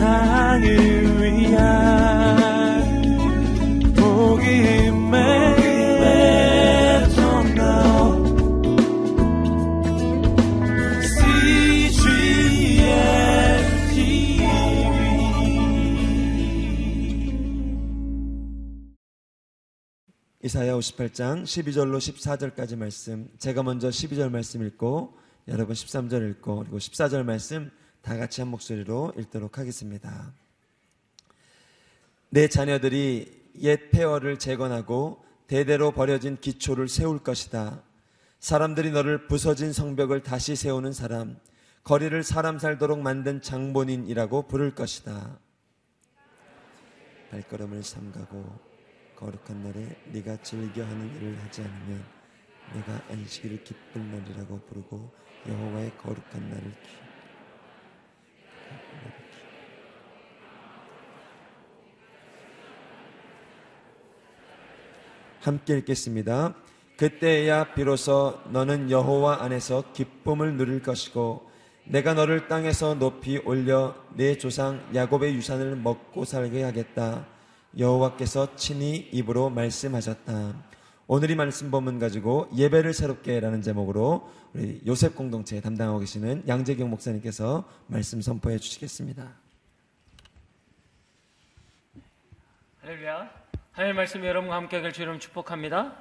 세상을 위한 복음의 이사야 58장 12절로 14절까지 말씀. 제가 먼저 12절 말씀 읽고 여러분 13절 읽고 그리고 14절 말씀 다 같이 한 목소리로 읽도록 하겠습니다. 내 자녀들이 옛 폐허를 재건하고 대대로 버려진 기초를 세울 것이다. 사람들이 너를 부서진 성벽을 다시 세우는 사람, 거리를 사람 살도록 만든 장본인이라고 부를 것이다. 발걸음을 삼가고 거룩한 날에 네가 즐겨 하는 일을 하지 않으면 내가 안식일을 기쁜 날이라고 부르고 여호와의 거룩한 날을 기 함께 읽겠습니다. 그때야 비로소 너는 여호와 안에서 기쁨을 누릴 것이고 내가 너를 땅에서 높이 올려 내 조상 야곱의 유산을 먹고 살게 하겠다. 여호와께서 친히 입으로 말씀하셨다. 오늘 이 말씀 본문 가지고 예배를 새롭게라는 제목으로 우리 요셉 공동체 담당하고 계시는 양재경 목사님께서 말씀 선포해 주시겠습니다. 할렐루야. 하나님 말씀 여러분과 함께 하길 주 이름 축복합니다.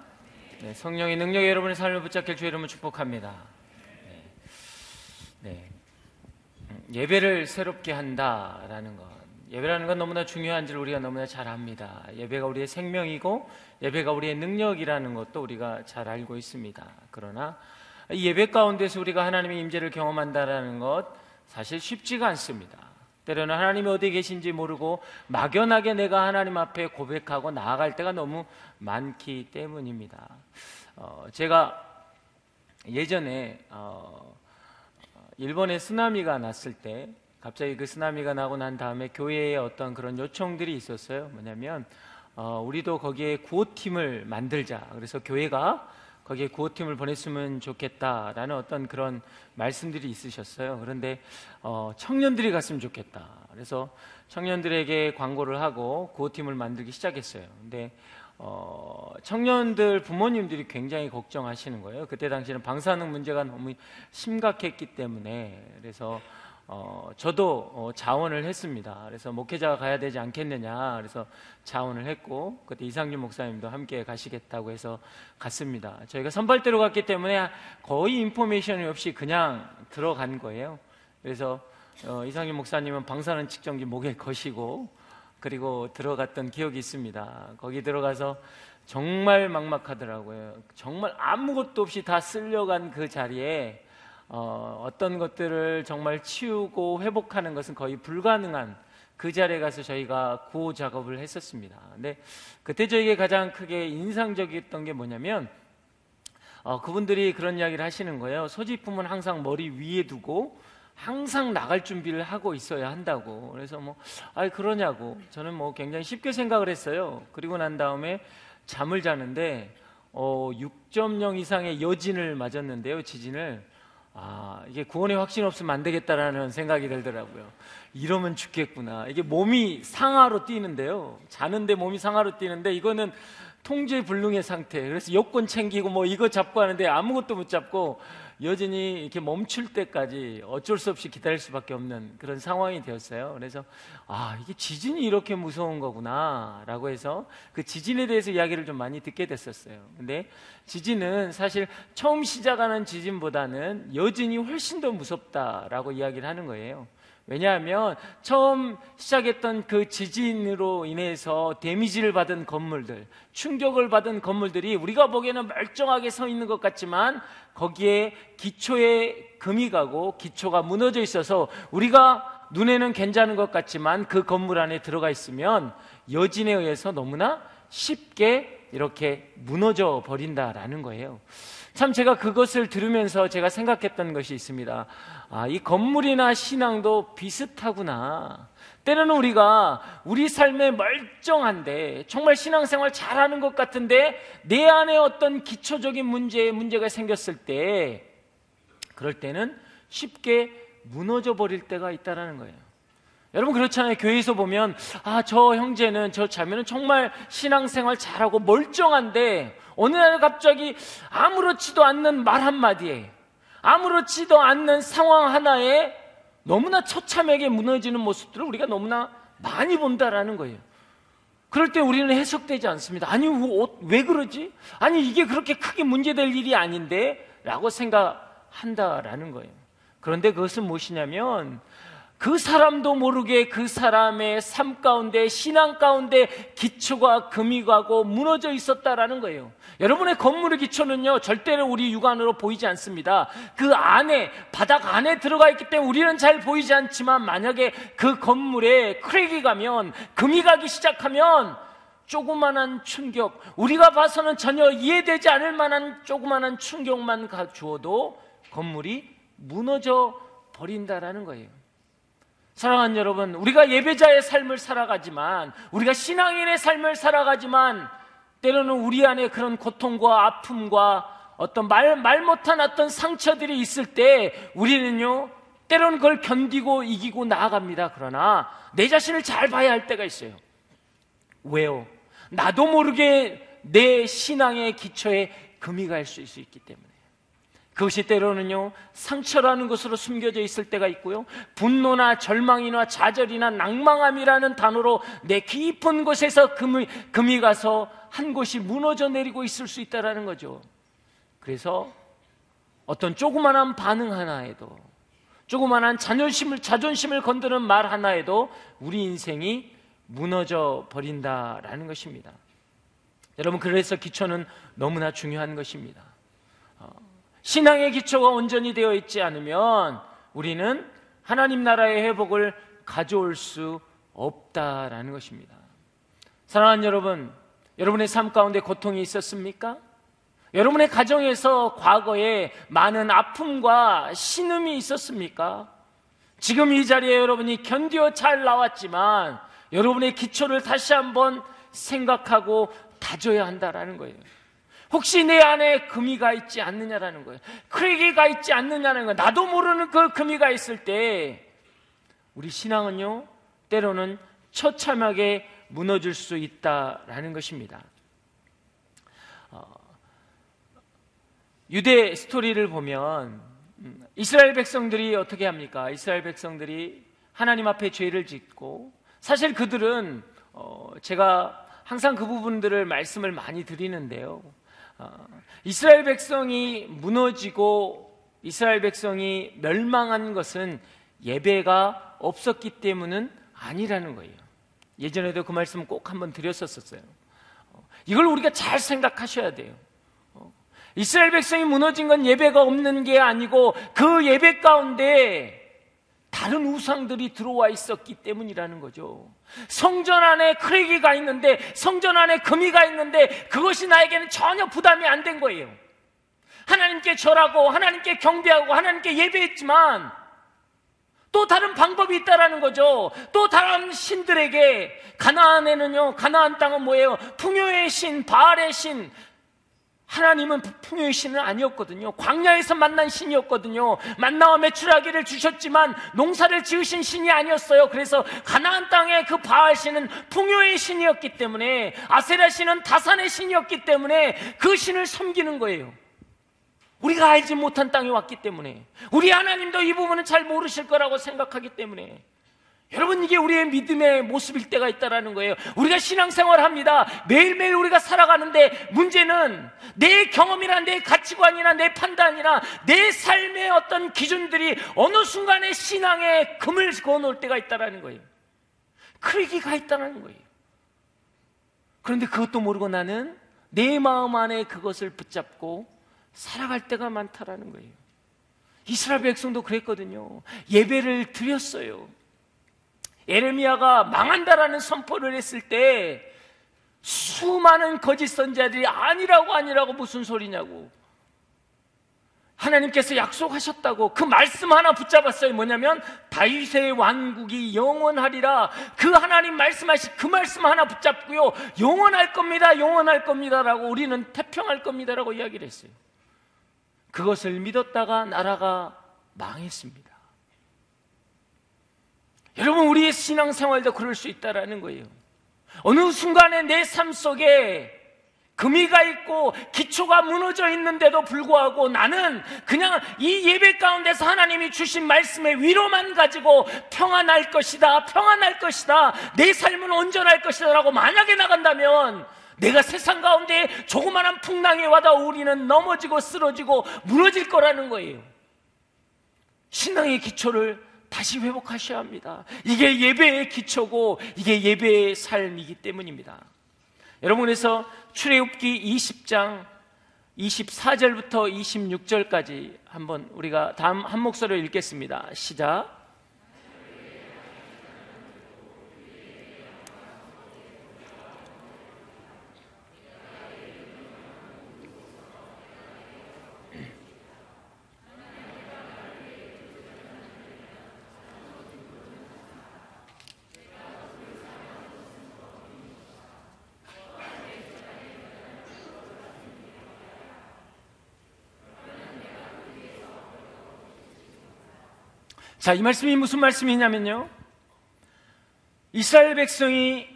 네, 성령의 능력이 여러분의 삶을 붙잡길 주 이름을 축복합니다. 네. 네. 음, 예배를 새롭게 한다라는 것. 예배라는 건 너무나 중요한 줄 우리가 너무나 잘 압니다. 예배가 우리의 생명이고 예배가 우리의 능력이라는 것도 우리가 잘 알고 있습니다. 그러나 이 예배 가운데서 우리가 하나님의 임재를 경험한다라는 것 사실 쉽지가 않습니다. 때로는 하나님이 어디 계신지 모르고 막연하게 내가 하나님 앞에 고백하고 나아갈 때가 너무 많기 때문입니다. 어, 제가 예전에 어, 일본에 쓰나미가 났을 때 갑자기 그 쓰나미가 나고 난 다음에 교회에 어떤 그런 요청들이 있었어요. 뭐냐면 어, 우리도 거기에 구호팀을 만들자. 그래서 교회가 거기에 구호팀을 보냈으면 좋겠다라는 어떤 그런 말씀들이 있으셨어요. 그런데 어, 청년들이 갔으면 좋겠다. 그래서 청년들에게 광고를 하고 구호팀을 만들기 시작했어요. 근데 어, 청년들 부모님들이 굉장히 걱정하시는 거예요. 그때 당시에는 방사능 문제가 너무 심각했기 때문에 그래서 어, 저도 어, 자원을 했습니다. 그래서 목회자가 가야 되지 않겠느냐. 그래서 자원을 했고, 그때 이상준 목사님도 함께 가시겠다고 해서 갔습니다. 저희가 선발대로 갔기 때문에 거의 인포메이션이 없이 그냥 들어간 거예요. 그래서 어, 이상준 목사님은 방사능 측정기 목에 거시고, 그리고 들어갔던 기억이 있습니다. 거기 들어가서 정말 막막하더라고요. 정말 아무것도 없이 다 쓸려간 그 자리에 어, 어떤 것들을 정말 치우고 회복하는 것은 거의 불가능한 그 자리에 가서 저희가 구호 작업을 했었습니다. 근데 그때 저에게 가장 크게 인상적이었던 게 뭐냐면 어, 그분들이 그런 이야기를 하시는 거예요. 소지품은 항상 머리 위에 두고 항상 나갈 준비를 하고 있어야 한다고. 그래서 뭐, 아, 그러냐고. 저는 뭐 굉장히 쉽게 생각을 했어요. 그리고 난 다음에 잠을 자는데, 어, 6.0 이상의 여진을 맞았는데요, 지진을. 아, 이게 구원의 확신 없으면 안 되겠다라는 생각이 들더라고요. 이러면 죽겠구나. 이게 몸이 상하로 뛰는데요. 자는데 몸이 상하로 뛰는데 이거는 통제 불능의 상태. 그래서 여권 챙기고 뭐 이거 잡고 하는데 아무것도 못 잡고 여전히 이렇게 멈출 때까지 어쩔 수 없이 기다릴 수밖에 없는 그런 상황이 되었어요. 그래서 아, 이게 지진이 이렇게 무서운 거구나라고 해서 그 지진에 대해서 이야기를 좀 많이 듣게 됐었어요. 근데 지진은 사실 처음 시작하는 지진보다는 여진이 훨씬 더 무섭다라고 이야기를 하는 거예요. 왜냐하면 처음 시작했던 그 지진으로 인해서 데미지를 받은 건물들, 충격을 받은 건물들이 우리가 보기에는 멀쩡하게 서 있는 것 같지만 거기에 기초에 금이 가고 기초가 무너져 있어서 우리가 눈에는 괜찮은 것 같지만 그 건물 안에 들어가 있으면 여진에 의해서 너무나 쉽게 이렇게 무너져 버린다라는 거예요. 참 제가 그것을 들으면서 제가 생각했던 것이 있습니다. 아, 이 건물이나 신앙도 비슷하구나. 때로는 우리가 우리 삶에 멀쩡한데 정말 신앙생활 잘하는 것 같은데 내 안에 어떤 기초적인 문제에 문제가 생겼을 때 그럴 때는 쉽게 무너져 버릴 때가 있다라는 거예요. 여러분 그렇잖아요. 교회에서 보면 아, 저 형제는 저 자매는 정말 신앙생활 잘하고 멀쩡한데 어느 날 갑자기 아무렇지도 않는 말 한마디에 아무렇지도 않는 상황 하나에 너무나 처참하게 무너지는 모습들을 우리가 너무나 많이 본다라는 거예요. 그럴 때 우리는 해석되지 않습니다. 아니, 왜 그러지? 아니, 이게 그렇게 크게 문제될 일이 아닌데? 라고 생각한다라는 거예요. 그런데 그것은 무엇이냐면 그 사람도 모르게 그 사람의 삶 가운데 신앙 가운데 기초가 금이 가고 무너져 있었다라는 거예요. 여러분의 건물의 기초는요 절대로 우리 육안으로 보이지 않습니다. 그 안에 바닥 안에 들어가 있기 때문에 우리는 잘 보이지 않지만 만약에 그 건물에 크랙이 가면 금이 가기 시작하면 조그만한 충격 우리가 봐서는 전혀 이해되지 않을 만한 조그만한 충격만 주어도 건물이 무너져 버린다라는 거예요. 사랑하는 여러분, 우리가 예배자의 삶을 살아가지만, 우리가 신앙인의 삶을 살아가지만, 때로는 우리 안에 그런 고통과 아픔과 어떤 말, 말 못한 어떤 상처들이 있을 때, 우리는요, 때로는 그걸 견디고 이기고 나아갑니다. 그러나, 내 자신을 잘 봐야 할 때가 있어요. 왜요? 나도 모르게 내 신앙의 기초에 금이 갈 수 있기 때문에. 그것이 때로는요, 상처라는 것으로 숨겨져 있을 때가 있고요, 분노나 절망이나 좌절이나 낭망함이라는 단어로 내 깊은 곳에서 금이, 금이 가서 한 곳이 무너져 내리고 있을 수 있다는 거죠. 그래서 어떤 조그만한 반응 하나에도, 조그만한 자존심을, 자존심을 건드는 말 하나에도 우리 인생이 무너져 버린다라는 것입니다. 여러분, 그래서 기초는 너무나 중요한 것입니다. 신앙의 기초가 온전히 되어 있지 않으면 우리는 하나님 나라의 회복을 가져올 수 없다라는 것입니다. 사랑하는 여러분, 여러분의 삶 가운데 고통이 있었습니까? 여러분의 가정에서 과거에 많은 아픔과 신음이 있었습니까? 지금 이 자리에 여러분이 견디어 잘 나왔지만 여러분의 기초를 다시 한번 생각하고 다져야 한다라는 거예요. 혹시 내 안에 금이 가 있지 않느냐라는 거예요. 크랙이가 있지 않느냐는 거예요. 나도 모르는 그 금이 가 있을 때 우리 신앙은요, 때로는 처참하게 무너질 수 있다라는 것입니다. 어, 유대 스토리를 보면 음, 이스라엘 백성들이 어떻게 합니까? 이스라엘 백성들이 하나님 앞에 죄를 짓고 사실 그들은 어, 제가 항상 그 부분들을 말씀을 많이 드리는데요. 어, 이스라엘 백성이 무너지고 이스라엘 백성이 멸망한 것은 예배가 없었기 때문은 아니라는 거예요. 예전에도 그 말씀 꼭 한번 드렸었어요. 어, 이걸 우리가 잘 생각하셔야 돼요. 어, 이스라엘 백성이 무너진 건 예배가 없는 게 아니고 그 예배 가운데 다른 우상들이 들어와 있었기 때문이라는 거죠. 성전 안에 크레기가 있는데, 성전 안에 금이가 있는데, 그것이 나에게는 전혀 부담이 안 된 거예요. 하나님께 절하고, 하나님께 경배하고, 하나님께 예배했지만, 또 다른 방법이 있다라는 거죠. 또 다른 신들에게, 가나안에는요, 가나안 땅은 뭐예요? 풍요의 신, 바알의 신, 하나님은 풍요의 신은 아니었거든요. 광야에서 만난 신이었거든요. 만나와 매출하기를 주셨지만 농사를 지으신 신이 아니었어요. 그래서 가나안 땅의 그 바알 신은 풍요의 신이었기 때문에 아세라 신은 다산의 신이었기 때문에 그 신을 섬기는 거예요. 우리가 알지 못한 땅에 왔기 때문에 우리 하나님도 이 부분은 잘 모르실 거라고 생각하기 때문에 여러분 이게 우리의 믿음의 모습일 때가 있다라는 거예요. 우리가 신앙생활 합니다. 매일매일 우리가 살아가는데 문제는 내 경험이나 내 가치관이나 내 판단이나 내 삶의 어떤 기준들이 어느 순간에 신앙에 금을 그어놓을 때가 있다라는 거예요. 크리기가 있다는 거예요. 그런데 그것도 모르고 나는 내 마음 안에 그것을 붙잡고 살아갈 때가 많다라는 거예요. 이스라엘 백성도 그랬거든요. 예배를 드렸어요. 에르미야가 망한다라는 선포를 했을 때 수많은 거짓 선자들이 아니라고 아니라고 무슨 소리냐고 하나님께서 약속하셨다고 그 말씀 하나 붙잡았어요. 뭐냐면 다윗의 왕국이 영원하리라. 그 하나님 말씀하신 그 말씀 하나 붙잡고요. 영원할 겁니다. 영원할 겁니다라고 우리는 태평할 겁니다라고 이야기를 했어요. 그것을 믿었다가 나라가 망했습니다. 여러분, 우리의 신앙생활도 그럴 수 있다라는 거예요. 어느 순간에 내 삶 속에 금이가 있고 기초가 무너져 있는데도 불구하고 나는 그냥 이 예배 가운데서 하나님이 주신 말씀의 위로만 가지고 평안할 것이다, 평안할 것이다, 내 삶은 온전할 것이다 라고 만약에 나간다면 내가 세상 가운데 조그마한 풍랑이 와다 우리는 넘어지고 쓰러지고 무너질 거라는 거예요. 신앙의 기초를 다시 회복하셔야 합니다. 이게 예배의 기초고 이게 예배의 삶이기 때문입니다. 여러분 그래서 출애굽기 20장 24절부터 26절까지 한번 우리가 다음 한 목소리로 읽겠습니다. 시작. 자, 이 말씀이 무슨 말씀이냐면요. 이스라엘 백성이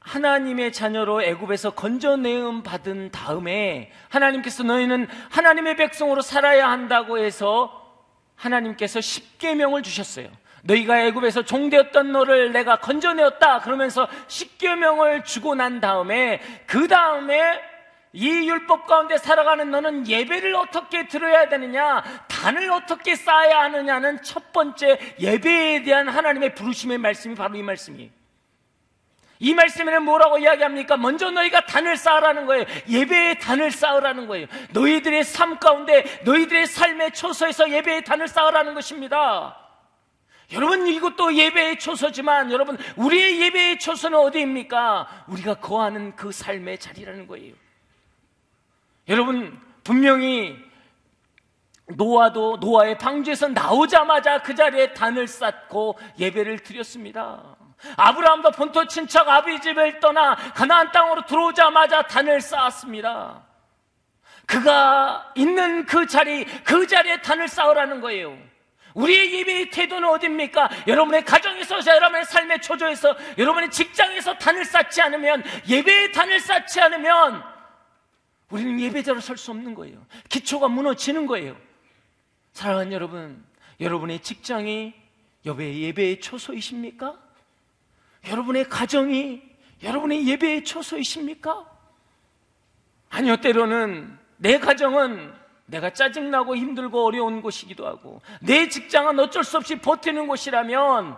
하나님의 자녀로 애굽에서 건져내음 받은 다음에 하나님께서 너희는 하나님의 백성으로 살아야 한다고 해서 하나님께서 십계명을 주셨어요. 너희가 애굽에서 종되었던 너를 내가 건져내었다 그러면서 십계명을 주고 난 다음에 그 다음에 이 율법 가운데 살아가는 너는 예배를 어떻게 들어야 되느냐, 단을 어떻게 쌓아야 하느냐는 첫 번째 예배에 대한 하나님의 부르심의 말씀이 바로 이 말씀이에요. 이 말씀에는 뭐라고 이야기합니까? 먼저 너희가 단을 쌓으라는 거예요. 예배의 단을 쌓으라는 거예요. 너희들의 삶 가운데, 너희들의 삶의 초소에서 예배의 단을 쌓으라는 것입니다. 여러분, 이것도 예배의 초소지만, 여러분, 우리의 예배의 초소는 어디입니까? 우리가 거하는 그 삶의 자리라는 거예요. 여러분 분명히 노아도 노아의 방주에서 나오자마자 그 자리에 단을 쌓고 예배를 드렸습니다. 아브라함도 본토 친척 아비 집을 떠나 가나안 땅으로 들어오자마자 단을 쌓았습니다. 그가 있는 그 자리, 그 자리에 단을 쌓으라는 거예요. 우리의 예배의 태도는 어딥니까? 여러분의 가정에서, 여러분의 삶의 초조에서, 여러분의 직장에서 단을 쌓지 않으면, 예배의 단을 쌓지 않으면, 우리는 예배자로 설 수 없는 거예요. 기초가 무너지는 거예요. 사랑하는 여러분, 여러분의 직장이 예배의 초소이십니까? 여러분의 가정이 여러분의 예배의 초소이십니까? 아니요, 때로는 내 가정은 내가 짜증나고 힘들고 어려운 곳이기도 하고 내 직장은 어쩔 수 없이 버티는 곳이라면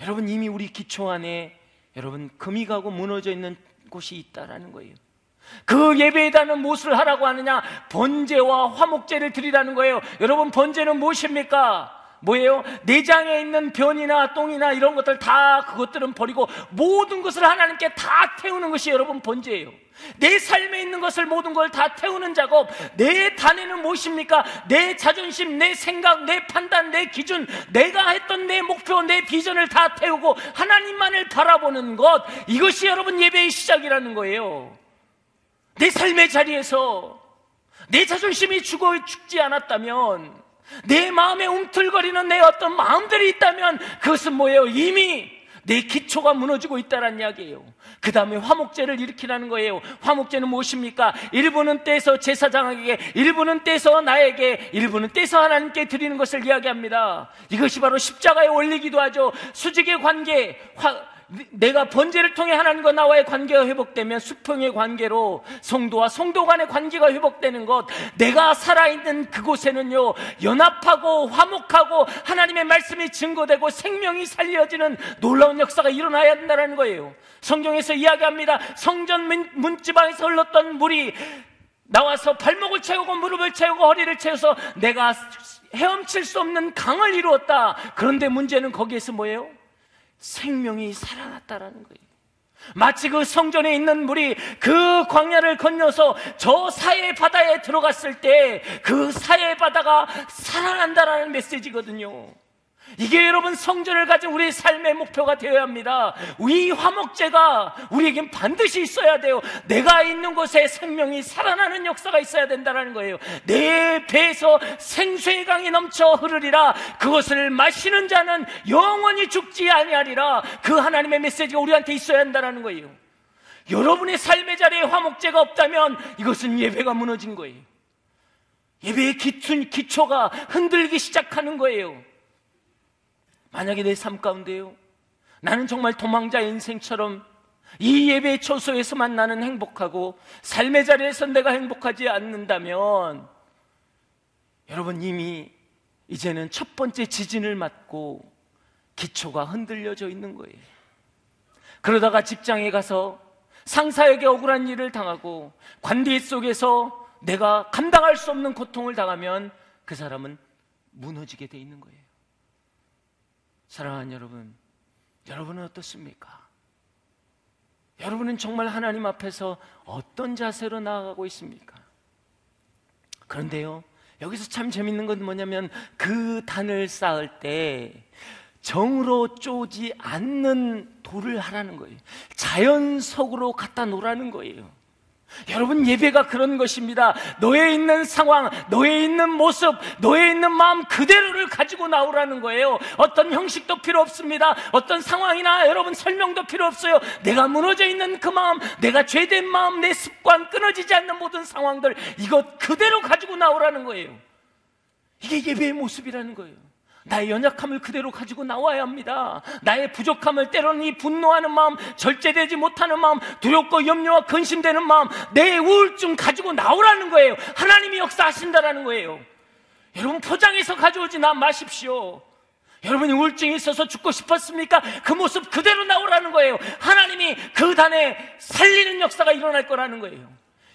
여러분 이미 우리 기초 안에 여러분 금이 가고 무너져 있는 곳이 있다라는 거예요. 그 예배에 다는 무엇을 하라고 하느냐? 번제와 화목제를 드리라는 거예요. 여러분, 번제는 무엇입니까? 뭐예요? 내장에 있는 변이나 똥이나 이런 것들 다 그것들은 버리고 모든 것을 하나님께 다 태우는 것이 여러분 번제예요. 내 삶에 있는 것을 모든 걸 다 태우는 작업. 내 단에는 무엇입니까? 내 자존심, 내 생각, 내 판단, 내 기준, 내가 했던 내 목표, 내 비전을 다 태우고 하나님만을 바라보는 것. 이것이 여러분 예배의 시작이라는 거예요. 내 삶의 자리에서 내 자존심이 죽어 죽지 않았다면 내 마음에 움틀거리는 내 어떤 마음들이 있다면 그것은 뭐예요? 이미 내 기초가 무너지고 있다는 이야기예요. 그 다음에 화목제를 일으키라는 거예요. 화목제는 무엇입니까? 일부는 떼서 제사장에게, 일부는 떼서 나에게, 일부는 떼서 하나님께 드리는 것을 이야기합니다. 이것이 바로 십자가에 올리기도 하죠. 수직의 관계, 화, 내가 번제를 통해 하나님과 나와의 관계가 회복되면 수평의 관계로 성도와 성도 간의 관계가 회복되는 것 내가 살아있는 그곳에는요 연합하고 화목하고 하나님의 말씀이 증거되고 생명이 살려지는 놀라운 역사가 일어나야 한다는 거예요. 성경에서 이야기합니다. 성전 문지방에서 흘렀던 물이 나와서 발목을 채우고 무릎을 채우고 허리를 채워서 내가 헤엄칠 수 없는 강을 이루었다. 그런데 문제는 거기에서 뭐예요? 생명이 살아났다라는 거예요. 마치 그 성전에 있는 물이 그 광야를 건너서 저 사해 바다에 들어갔을 때 그 사해 바다가 살아난다라는 메시지거든요. 이게 여러분 성전을 가진 우리의 삶의 목표가 되어야 합니다. 이 화목제가 우리에겐 반드시 있어야 돼요. 내가 있는 곳에 생명이 살아나는 역사가 있어야 된다는 거예요. 내 배에서 생수의 강이 넘쳐 흐르리라. 그것을 마시는 자는 영원히 죽지 아니하리라. 그 하나님의 메시지가 우리한테 있어야 한다는 거예요. 여러분의 삶의 자리에 화목제가 없다면 이것은 예배가 무너진 거예요. 예배의 기춘, 기초가 흔들기 시작하는 거예요. 만약에 내 삶 가운데요. 나는 정말 도망자 인생처럼 이 예배 초소에서만 나는 행복하고 삶의 자리에서 내가 행복하지 않는다면 여러분 이미 이제는 첫 번째 지진을 맞고 기초가 흔들려져 있는 거예요. 그러다가 직장에 가서 상사에게 억울한 일을 당하고 관계 속에서 내가 감당할 수 없는 고통을 당하면 그 사람은 무너지게 돼 있는 거예요. 사랑하는 여러분, 여러분은 어떻습니까? 여러분은 정말 하나님 앞에서 어떤 자세로 나아가고 있습니까? 그런데요, 여기서 참 재밌는 건 뭐냐면 그 단을 쌓을 때 정으로 쪼지 않는 돌을 하라는 거예요. 자연 속으로 갖다 놓으라는 거예요. 여러분 예배가 그런 것입니다. 너에 있는 상황, 너에 있는 모습, 너에 있는 마음 그대로를 가지고 나오라는 거예요. 어떤 형식도 필요 없습니다. 어떤 상황이나 여러분 설명도 필요 없어요. 내가 무너져 있는 그 마음, 내가 죄된 마음, 내 습관, 끊어지지 않는 모든 상황들 이것 그대로 가지고 나오라는 거예요. 이게 예배의 모습이라는 거예요. 나의 연약함을 그대로 가지고 나와야 합니다. 나의 부족함을 때로는 이 분노하는 마음, 절제되지 못하는 마음, 두렵고 염려와 근심되는 마음, 내 우울증 가지고 나오라는 거예요. 하나님이 역사하신다라는 거예요. 여러분 포장해서 가져오지 나 마십시오. 여러분이 우울증이 있어서 죽고 싶었습니까? 그 모습 그대로 나오라는 거예요. 하나님이 그 단에 살리는 역사가 일어날 거라는 거예요.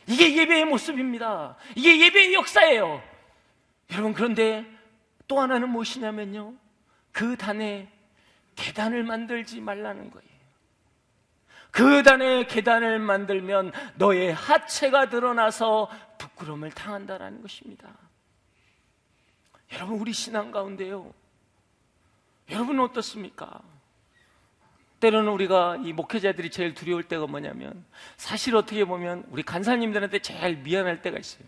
이게 예배의 모습입니다. 이게 예배의 역사예요. 여러분 그런데 또 하나는 무엇이냐면요. 그 단에 계단을 만들지 말라는 거예요. 그 단에 계단을 만들면 너의 하체가 드러나서 부끄러움을 당한다라는 것입니다. 여러분, 우리 신앙 가운데요. 여러분은 어떻습니까? 때로는 우리가 이 목회자들이 제일 두려울 때가 뭐냐면 사실 어떻게 보면 우리 간사님들한테 제일 미안할 때가 있어요.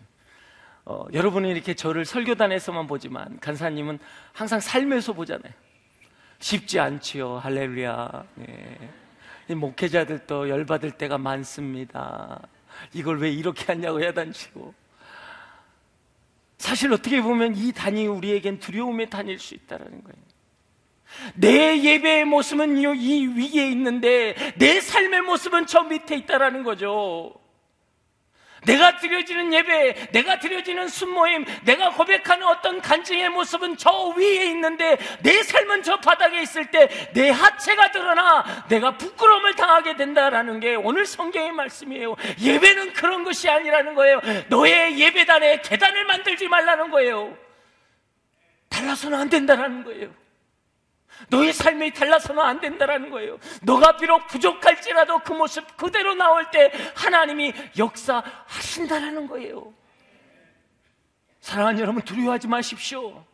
어, 여러분은 이렇게 저를 설교단에서만 보지만 간사님은 항상 삶에서 보잖아요. 쉽지 않지요. 할렐루야. 네. 이 목회자들도 열받을 때가 많습니다. 이걸 왜 이렇게 하냐고 야단치고. 사실 어떻게 보면 이 단이 우리에겐 두려움의 단일 수 있다는 거예요. 내 예배의 모습은 이 위에 있는데 내 삶의 모습은 저 밑에 있다라는 거죠. 내가 드려지는 예배, 내가 드려지는 순모임, 내가 고백하는 어떤 간증의 모습은 저 위에 있는데 내 삶은 저 바닥에 있을 때 내 하체가 드러나 내가 부끄러움을 당하게 된다라는 게 오늘 성경의 말씀이에요. 예배는 그런 것이 아니라는 거예요. 너의 예배단에 계단을 만들지 말라는 거예요. 달라서는 안 된다라는 거예요. 너의 삶이 달라서는 안 된다라는 거예요. 너가 비록 부족할지라도 그 모습 그대로 나올 때 하나님이 역사하신다라는 거예요. 사랑하는 여러분 두려워하지 마십시오.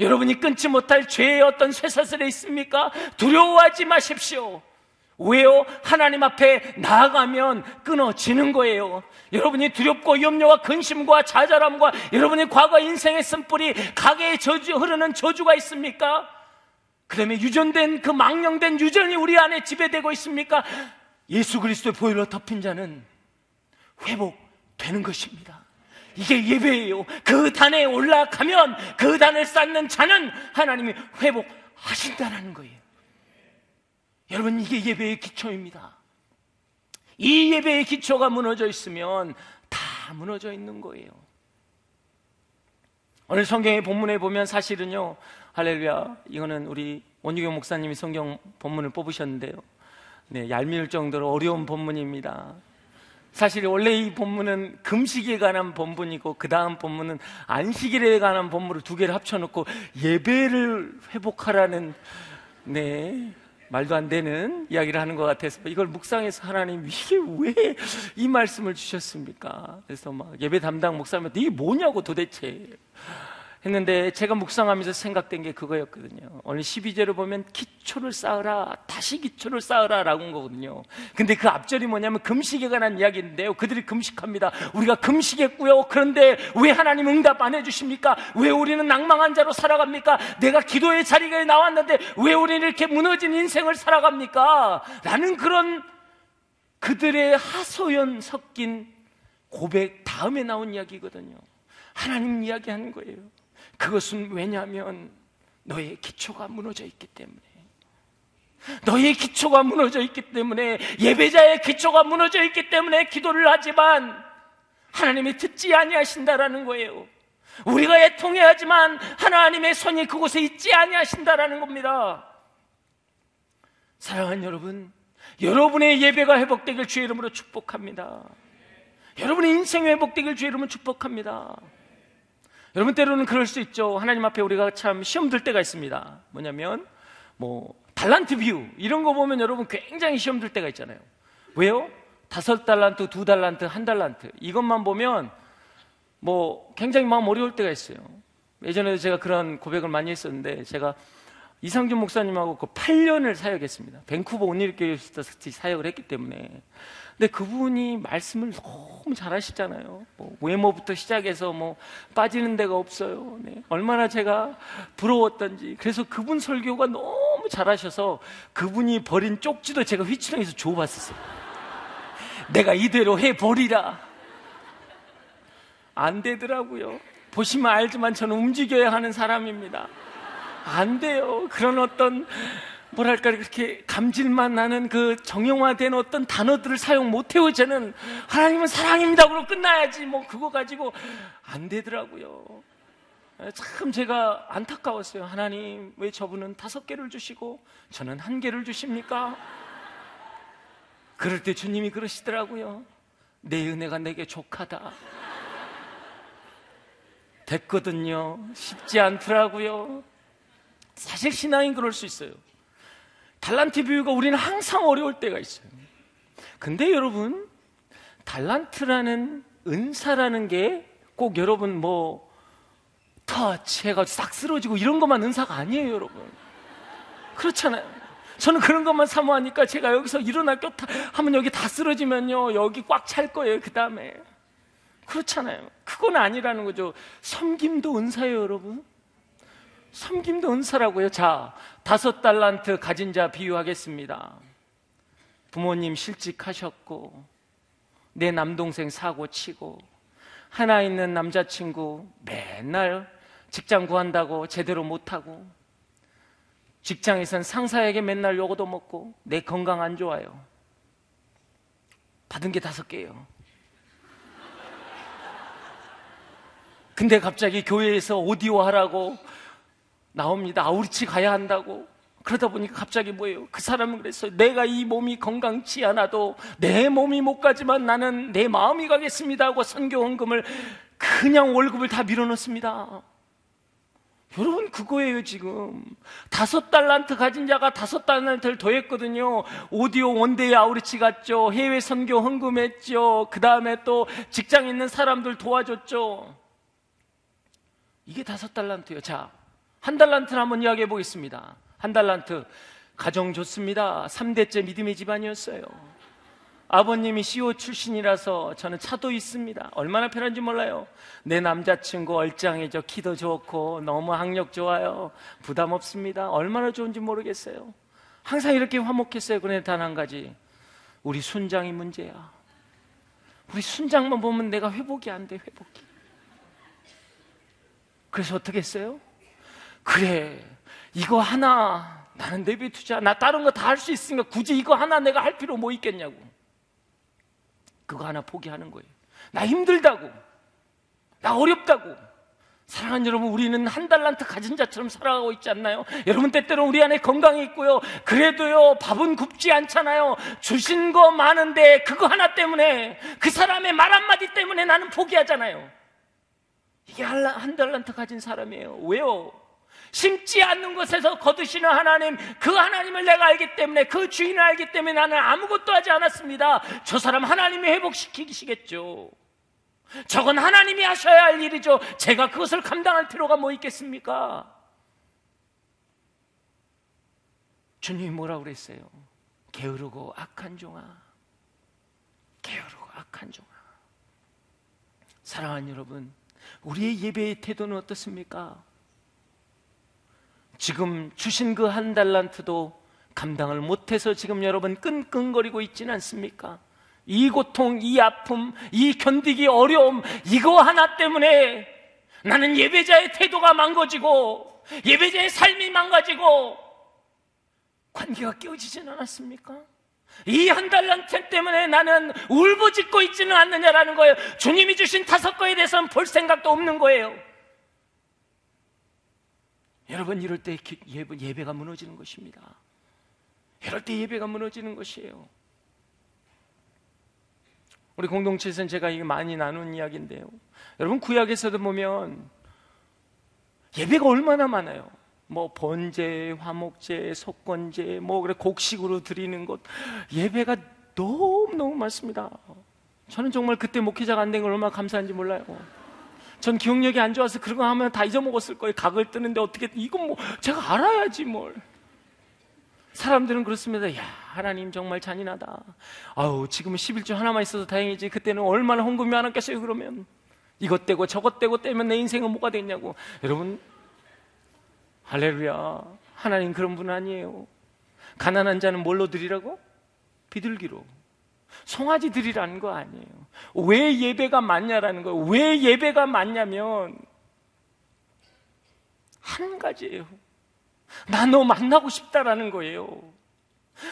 여러분이 끊지 못할 죄의 어떤 쇠사슬에 있습니까? 두려워하지 마십시오. 왜요? 하나님 앞에 나아가면 끊어지는 거예요. 여러분이 두렵고 염려와 근심과 좌절함과 여러분의 과거 인생의 쓴뿌리, 가게에 저주, 흐르는 저주가 있습니까? 그 다음에 유전된 그 망령된 유전이 우리 안에 지배되고 있습니까? 예수 그리스도의 보혈로 덮인 자는 회복되는 것입니다. 이게 예배예요. 그 단에 올라가면 그 단을 쌓는 자는 하나님이 회복하신다는 거예요. 여러분, 이게 예배의 기초입니다. 이 예배의 기초가 무너져 있으면 다 무너져 있는 거예요. 오늘 성경의 본문에 보면 사실은요, 할렐루야. 이거는 우리 원유경 목사님이 성경 본문을 뽑으셨는데요. 네, 얄미울 정도로 어려운 본문입니다. 사실 원래 이 본문은 금식에 관한 본문이고 그 다음 본문은 안식일에 관한 본문을 두 개를 합쳐놓고 예배를 회복하라는 네 말도 안 되는 이야기를 하는 것 같아서 이걸 묵상해서 하나님 이게 왜 이 말씀을 주셨습니까? 그래서 막 예배 담당 목사님한테 이게 뭐냐고 도대체 했는데 제가 묵상하면서 생각된 게 그거였거든요. 오늘 12절을 보면 기초를 쌓으라, 다시 기초를 쌓으라 라고 한 거거든요. 근데 그 앞절이 뭐냐면 금식에 관한 이야기인데요. 그들이 금식합니다. 우리가 금식했고요. 그런데 왜 하나님 응답 안 해주십니까? 왜 우리는 낭망한 자로 살아갑니까? 내가 기도의 자리에 나왔는데 왜 우리는 이렇게 무너진 인생을 살아갑니까? 라는 그런 그들의 하소연 섞인 고백 다음에 나온 이야기거든요. 하나님 이야기하는 거예요. 그것은 왜냐하면 너의 기초가 무너져 있기 때문에. 너의 기초가 무너져 있기 때문에 예배자의 기초가 무너져 있기 때문에 기도를 하지만 하나님이 듣지 아니하신다라는 거예요. 우리가 애통해야지만 하나님의 손이 그곳에 있지 아니하신다라는 겁니다. 사랑하는 여러분, 여러분의 예배가 회복되길 주의 이름으로 축복합니다. 여러분의 인생이 회복되길 주의 이름으로 축복합니다. 여러분 때로는 그럴 수 있죠. 하나님 앞에 우리가 참 시험 들 때가 있습니다. 뭐냐면 뭐 달란트 비유 이런 거 보면 여러분 굉장히 시험 들 때가 있잖아요. 왜요? 다섯 달란트, 두 달란트, 한 달란트 이것만 보면 뭐 굉장히 마음 어려울 때가 있어요. 예전에도 제가 그런 고백을 많이 했었는데 제가 이상준 목사님하고 그 8년을 사역했습니다. 밴쿠버 온일교회에서 사역을 했기 때문에 근데 그분이 말씀을 너무 잘하시잖아요. 뭐 외모부터 시작해서 뭐 빠지는 데가 없어요. 네. 얼마나 제가 부러웠던지. 그래서 그분 설교가 너무 잘하셔서 그분이 버린 쪽지도 제가 휘치렁에서 줘봤었어요. 내가 이대로 해버리라. 안 되더라고요. 보시면 알지만 저는 움직여야 하는 사람입니다. 안 돼요. 그런 어떤 뭐랄까 그렇게 감질만 나는 그 정형화된 어떤 단어들을 사용 못해요 저는. 하나님은 사랑입니다. 그러고 끝나야지. 뭐 그거 가지고 안 되더라고요. 참 제가 안타까웠어요. 하나님 왜 저분은 다섯 개를 주시고 저는 한 개를 주십니까? 그럴 때 주님이 그러시더라고요. 내 은혜가 내게 족하다. 됐거든요. 쉽지 않더라고요. 사실 신앙인 그럴 수 있어요 달란트 비유가 우리는 항상 어려울 때가 있어요. 근데 여러분, 달란트라는 은사라는 게 꼭 여러분 뭐 터치 해가지고 싹 쓰러지고 이런 것만 은사가 아니에요, 여러분. 그렇잖아요. 저는 그런 것만 사모하니까 제가 여기서 일어나 꼈다 하면 여기 다 쓰러지면요, 여기 꽉 찰 거예요, 그 다음에. 그렇잖아요. 그건 아니라는 거죠. 섬김도 은사예요, 여러분. 섬김도 은사라고요. 자, 다섯 달란트 가진 자 비유하겠습니다. 부모님 실직하셨고, 내 남동생 사고 치고, 하나 있는 남자친구 맨날 직장 구한다고 제대로 못하고, 직장에선 상사에게 맨날 요거도 먹고, 내 건강 안 좋아요. 받은 게 다섯 개예요. 근데 갑자기 교회에서 오디오 하라고 나옵니다. outreach 가야 한다고. 그러다 보니까 갑자기 뭐예요? 그 사람은 그랬어요. 내가 이 몸이 건강치 않아도 내 몸이 못 가지만 나는 내 마음이 가겠습니다 하고 선교 헌금을 그냥 월급을 다 밀어넣습니다. 여러분 그거예요 지금 다섯 달란트 가진 자가 다섯 달란트를 더했거든요 오디오 one day outreach 갔죠 해외 선교 헌금했죠 그 다음에 또 직장 있는 사람들 도와줬죠 이게 다섯 달란트예요 자 한 달란트를 한번 이야기해 보겠습니다. 한 달란트. 가정 좋습니다. 3대째 믿음의 집안이었어요. 아버님이 CEO 출신이라서 저는 차도 있습니다. 얼마나 편한지 몰라요. 내 남자친구 얼짱해져 키도 좋고 너무 학력 좋아요. 부담 없습니다. 얼마나 좋은지 모르겠어요. 항상 이렇게 화목했어요. 그런데 단 한 가지. 우리 순장이 문제야. 우리 순장만 보면 내가 회복이 안 돼, 회복이. 그래서 어떻게 했어요? 그래, 이거 하나 나는 내비두자. 나 다른 거 다 할 수 있으니까 굳이 이거 하나 내가 할 필요 뭐 있겠냐고. 그거 하나 포기하는 거예요. 나 힘들다고. 나 어렵다고. 사랑하는 여러분, 우리는 한 달란트 가진 자처럼 살아가고 있지 않나요? 여러분, 때때로 우리 안에 건강이 있고요. 그래도요, 밥은 굽지 않잖아요. 주신 거 많은데, 그거 하나 때문에, 그 사람의 말 한마디 때문에 나는 포기하잖아요. 이게 한 달란트 가진 사람이에요. 왜요? 심지 않는 곳에서 거두시는 하나님, 그 하나님을 내가 알기 때문에, 그 주인을 알기 때문에 나는 아무것도 하지 않았습니다. 저 사람 하나님이 회복시키시겠죠. 저건 하나님이 하셔야 할 일이죠. 제가 그것을 감당할 필요가 뭐 있겠습니까? 주님이 뭐라 그랬어요? 게으르고 악한 종아. 게으르고 악한 종아. 사랑하는 여러분, 우리의 예배의 태도는 어떻습니까? 지금 주신 그 한 달란트도 감당을 못해서 지금 여러분 끙끙거리고 있지는 않습니까? 이 고통, 이 아픔, 이 견디기 어려움, 이거 하나 때문에 나는 예배자의 태도가 망가지고 예배자의 삶이 망가지고 관계가 깨어지지는 않았습니까? 이 한 달란트 때문에 나는 울부짖고 있지는 않느냐라는 거예요. 주님이 주신 다섯 거에 대해서는 볼 생각도 없는 거예요. 여러분 이럴 때 예배, 가 무너지는 것입니다. 이럴 때 예배가 무너지는 것이에요. 우리 공동체에서는 제가 이게 많이 나눈 이야기인데요. 여러분 구약에서도 보면 예배가 얼마나 많아요. 뭐 번제, 화목제, 속건제, 뭐 그래 곡식으로 드리는 것 예배가 너무 너무 많습니다. 저는 정말 그때 목회자가 안 된 걸 얼마나 감사한지 몰라요. 전 기억력이 안 좋아서 그런 거 하면 다 잊어먹었을 거예요. 각을 뜨는데 어떻게 이건 뭐 제가 알아야지 뭘. 사람들은 그렇습니다. 야, 하나님 정말 잔인하다. 아우, 지금은 11주 하나만 있어도 다행이지. 그때는 얼마나 헌금이 많았겠어요, 그러면. 이것 떼고 저것 떼고 떼면 내 인생은 뭐가 되냐고. 여러분, 할렐루야. 하나님 그런 분 아니에요. 가난한 자는 뭘로 드리라고? 비둘기로. 송아지 드리라는 거 아니에요. 왜 예배가 많냐라는 거예요. 왜 예배가 많냐면, 한 가지예요. 나 너 만나고 싶다라는 거예요.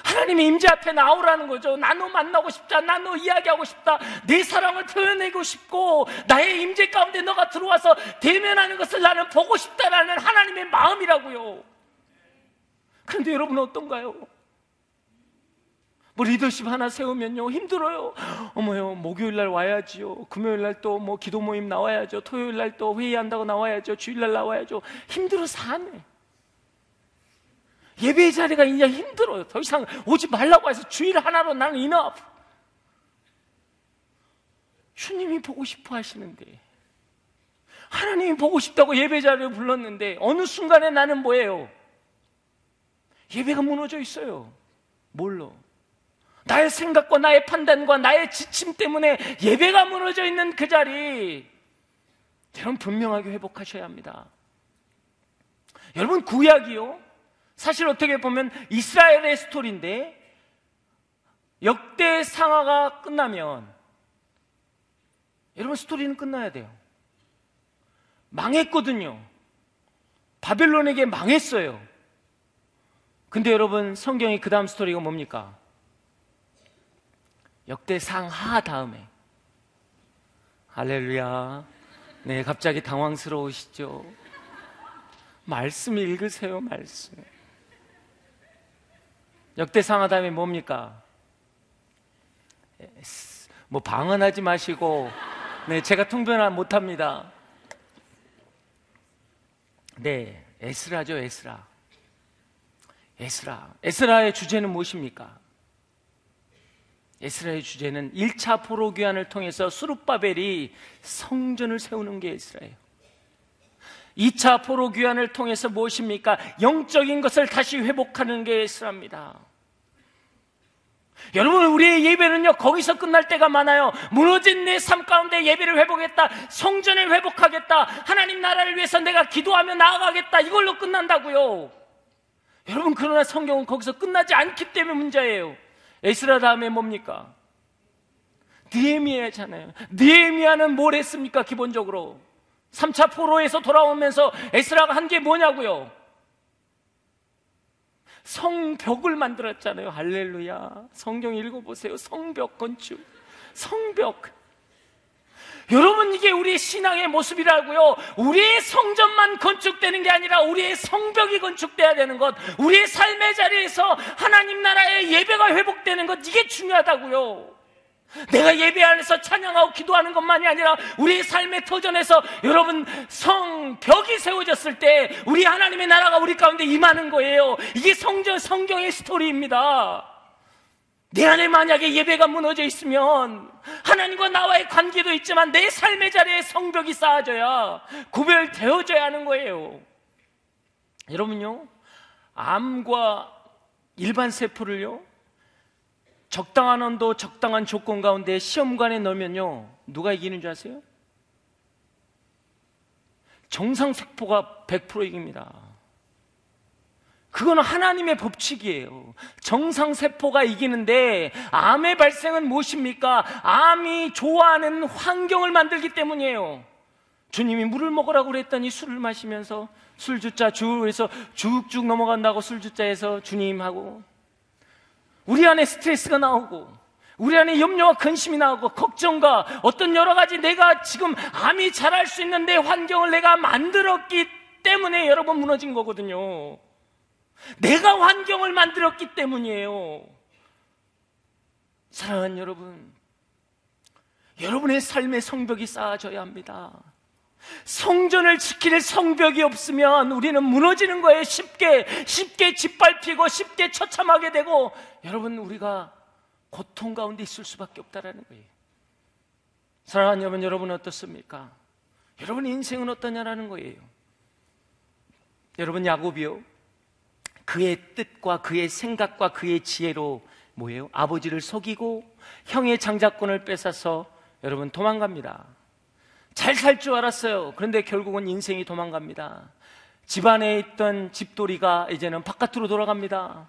하나님의 임재 앞에 나오라는 거죠. 나 너 만나고 싶다. 나 너 이야기하고 싶다. 내 사랑을 표현하고 싶고 나의 임재 가운데 너가 들어와서 대면하는 것을 나는 보고 싶다라는 하나님의 마음이라고요. 그런데 여러분 어떤가요? 뭐 리더십 하나 세우면요 힘들어요. 어머요 목요일 날 와야지요. 금요일 날 또 뭐 기도 모임 나와야죠. 토요일 날 또 회의한다고 나와야죠. 주일 날 나와야죠. 힘들어 사네. 예배 자리가 이제 힘들어요. 더 이상 오지 말라고 해서 주일 하나로 나는 이너 주님이 보고 싶어 하시는데 하나님이 보고 싶다고 예배 자리를 불렀는데 어느 순간에 나는 뭐예요? 예배가 무너져 있어요. 뭘로? 나의 생각과 나의 판단과 나의 지침 때문에 예배가 무너져 있는 그 자리 여러분 분명하게 회복하셔야 합니다. 여러분 구약이요. 사실 어떻게 보면 이스라엘의 스토리인데 역대 상하가 끝나면 여러분 스토리는 끝나야 돼요. 망했거든요. 바벨론에게 망했어요. 근데 여러분 성경이 그 다음 스토리가 뭡니까? 역대 상하 다음에 할렐루야. 네, 갑자기 당황스러우시죠? 말씀 읽으세요, 말씀. 역대상하 다음에 뭡니까? 뭐 방언하지 마시고 네 제가 통변을 못합니다. 네 에스라죠 에스라. 에스라. 에스라의 주제는 무엇입니까? 에스라의 주제는 1차 포로 귀환을 통해서 수룹바벨이 성전을 세우는 게 에스라예요. 2차 포로 귀환을 통해서 무엇입니까? 영적인 것을 다시 회복하는 게 에스라입니다. 여러분, 우리의 예배는요, 거기서 끝날 때가 많아요. 무너진 내 삶 가운데 예배를 회복했다. 성전을 회복하겠다. 하나님 나라를 위해서 내가 기도하며 나아가겠다. 이걸로 끝난다고요. 여러분, 그러나 성경은 거기서 끝나지 않기 때문에 문제예요. 에스라 다음에 뭡니까? 느헤미야잖아요. 느헤미야는 뭘 했습니까? 기본적으로 3차 포로에서 돌아오면서 에스라가 한 게 뭐냐고요? 성벽을 만들었잖아요. 할렐루야. 성경 읽어보세요. 성벽 건축. 성벽. 여러분, 이게 우리의 신앙의 모습이라고요. 우리의 성전만 건축되는 게 아니라 우리의 성벽이 건축돼야 되는 것. 우리의 삶의 자리에서 하나님 나라의 예배가 회복되는 것. 이게 중요하다고요. 내가 예배 안에서 찬양하고 기도하는 것만이 아니라 우리의 삶의 터전에서 여러분 성벽이 세워졌을 때 우리 하나님의 나라가 우리 가운데 임하는 거예요. 이게 성전 성경의 스토리입니다. 내 안에 만약에 예배가 무너져 있으면 하나님과 나와의 관계도 있지만 내 삶의 자리에 성벽이 쌓아져야 구별되어져야 하는 거예요. 여러분요, 암과 일반 세포를요, 적당한 온도, 적당한 조건 가운데 시험관에 넣으면요, 누가 이기는 줄 아세요? 정상 세포가 100% 이깁니다. 그거는 하나님의 법칙이에요. 정상 세포가 이기는데 암의 발생은 무엇입니까? 암이 좋아하는 환경을 만들기 때문이에요. 주님이 물을 먹으라고 그랬더니 술을 마시면서 술주자 주에서 쭉쭉 넘어간다고 술주자에서 주님하고 우리 안에 스트레스가 나오고 우리 안에 염려와 근심이 나오고 걱정과 어떤 여러 가지 내가 지금 암이 자랄 수 있는데 환경을 내가 만들었기 때문에 여러분 무너진 거거든요. 내가 환경을 만들었기 때문이에요. 사랑하는 여러분, 여러분의 삶의 성벽이 쌓아져야 합니다. 성전을 지킬 성벽이 없으면 우리는 무너지는 거예요. 쉽게, 쉽게 짓밟히고 쉽게 처참하게 되고 여러분, 우리가 고통 가운데 있을 수밖에 없다라는 거예요. 사랑하는 여러분, 여러분 어떻습니까? 여러분 인생은 어떠냐라는 거예요. 여러분 야곱이요. 그의 뜻과 그의 생각과 그의 지혜로 뭐예요? 아버지를 속이고 형의 장자권을 뺏어서 여러분 도망갑니다. 잘 살 줄 알았어요. 그런데 결국은 인생이 도망갑니다. 집안에 있던 집돌이가 이제는 바깥으로 돌아갑니다.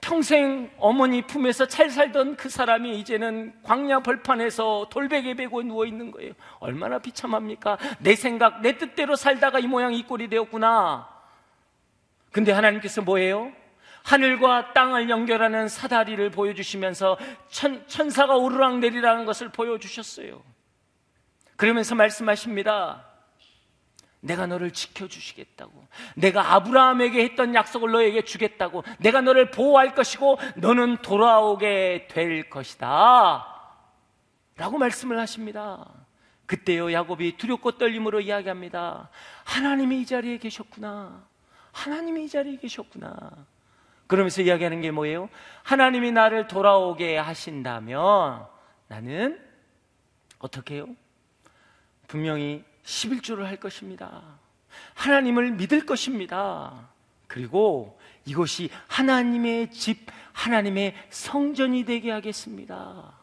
평생 어머니 품에서 잘 살던 그 사람이 이제는 광야 벌판에서 돌베개 베고 누워 있는 거예요. 얼마나 비참합니까? 내 생각, 내 뜻대로 살다가 이 모양 이 꼴이 되었구나. 근데 하나님께서 뭐예요? 하늘과 땅을 연결하는 사다리를 보여주시면서 천, 천사가 오르락 내리라는 것을 보여주셨어요. 그러면서 말씀하십니다. 내가 너를 지켜주시겠다고. 내가 아브라함에게 했던 약속을 너에게 주겠다고. 내가 너를 보호할 것이고 너는 돌아오게 될 것이다. 라고 말씀을 하십니다. 그때요, 야곱이 두렵고 떨림으로 이야기합니다. 하나님이 이 자리에 계셨구나. 하나님이 이 자리에 계셨구나. 그러면서 이야기하는 게 뭐예요? 하나님이 나를 돌아오게 하신다면 나는 어떻게 해요? 분명히 11조를 할 것입니다. 하나님을 믿을 것입니다. 그리고 이것이 하나님의 집, 하나님의 성전이 되게 하겠습니다.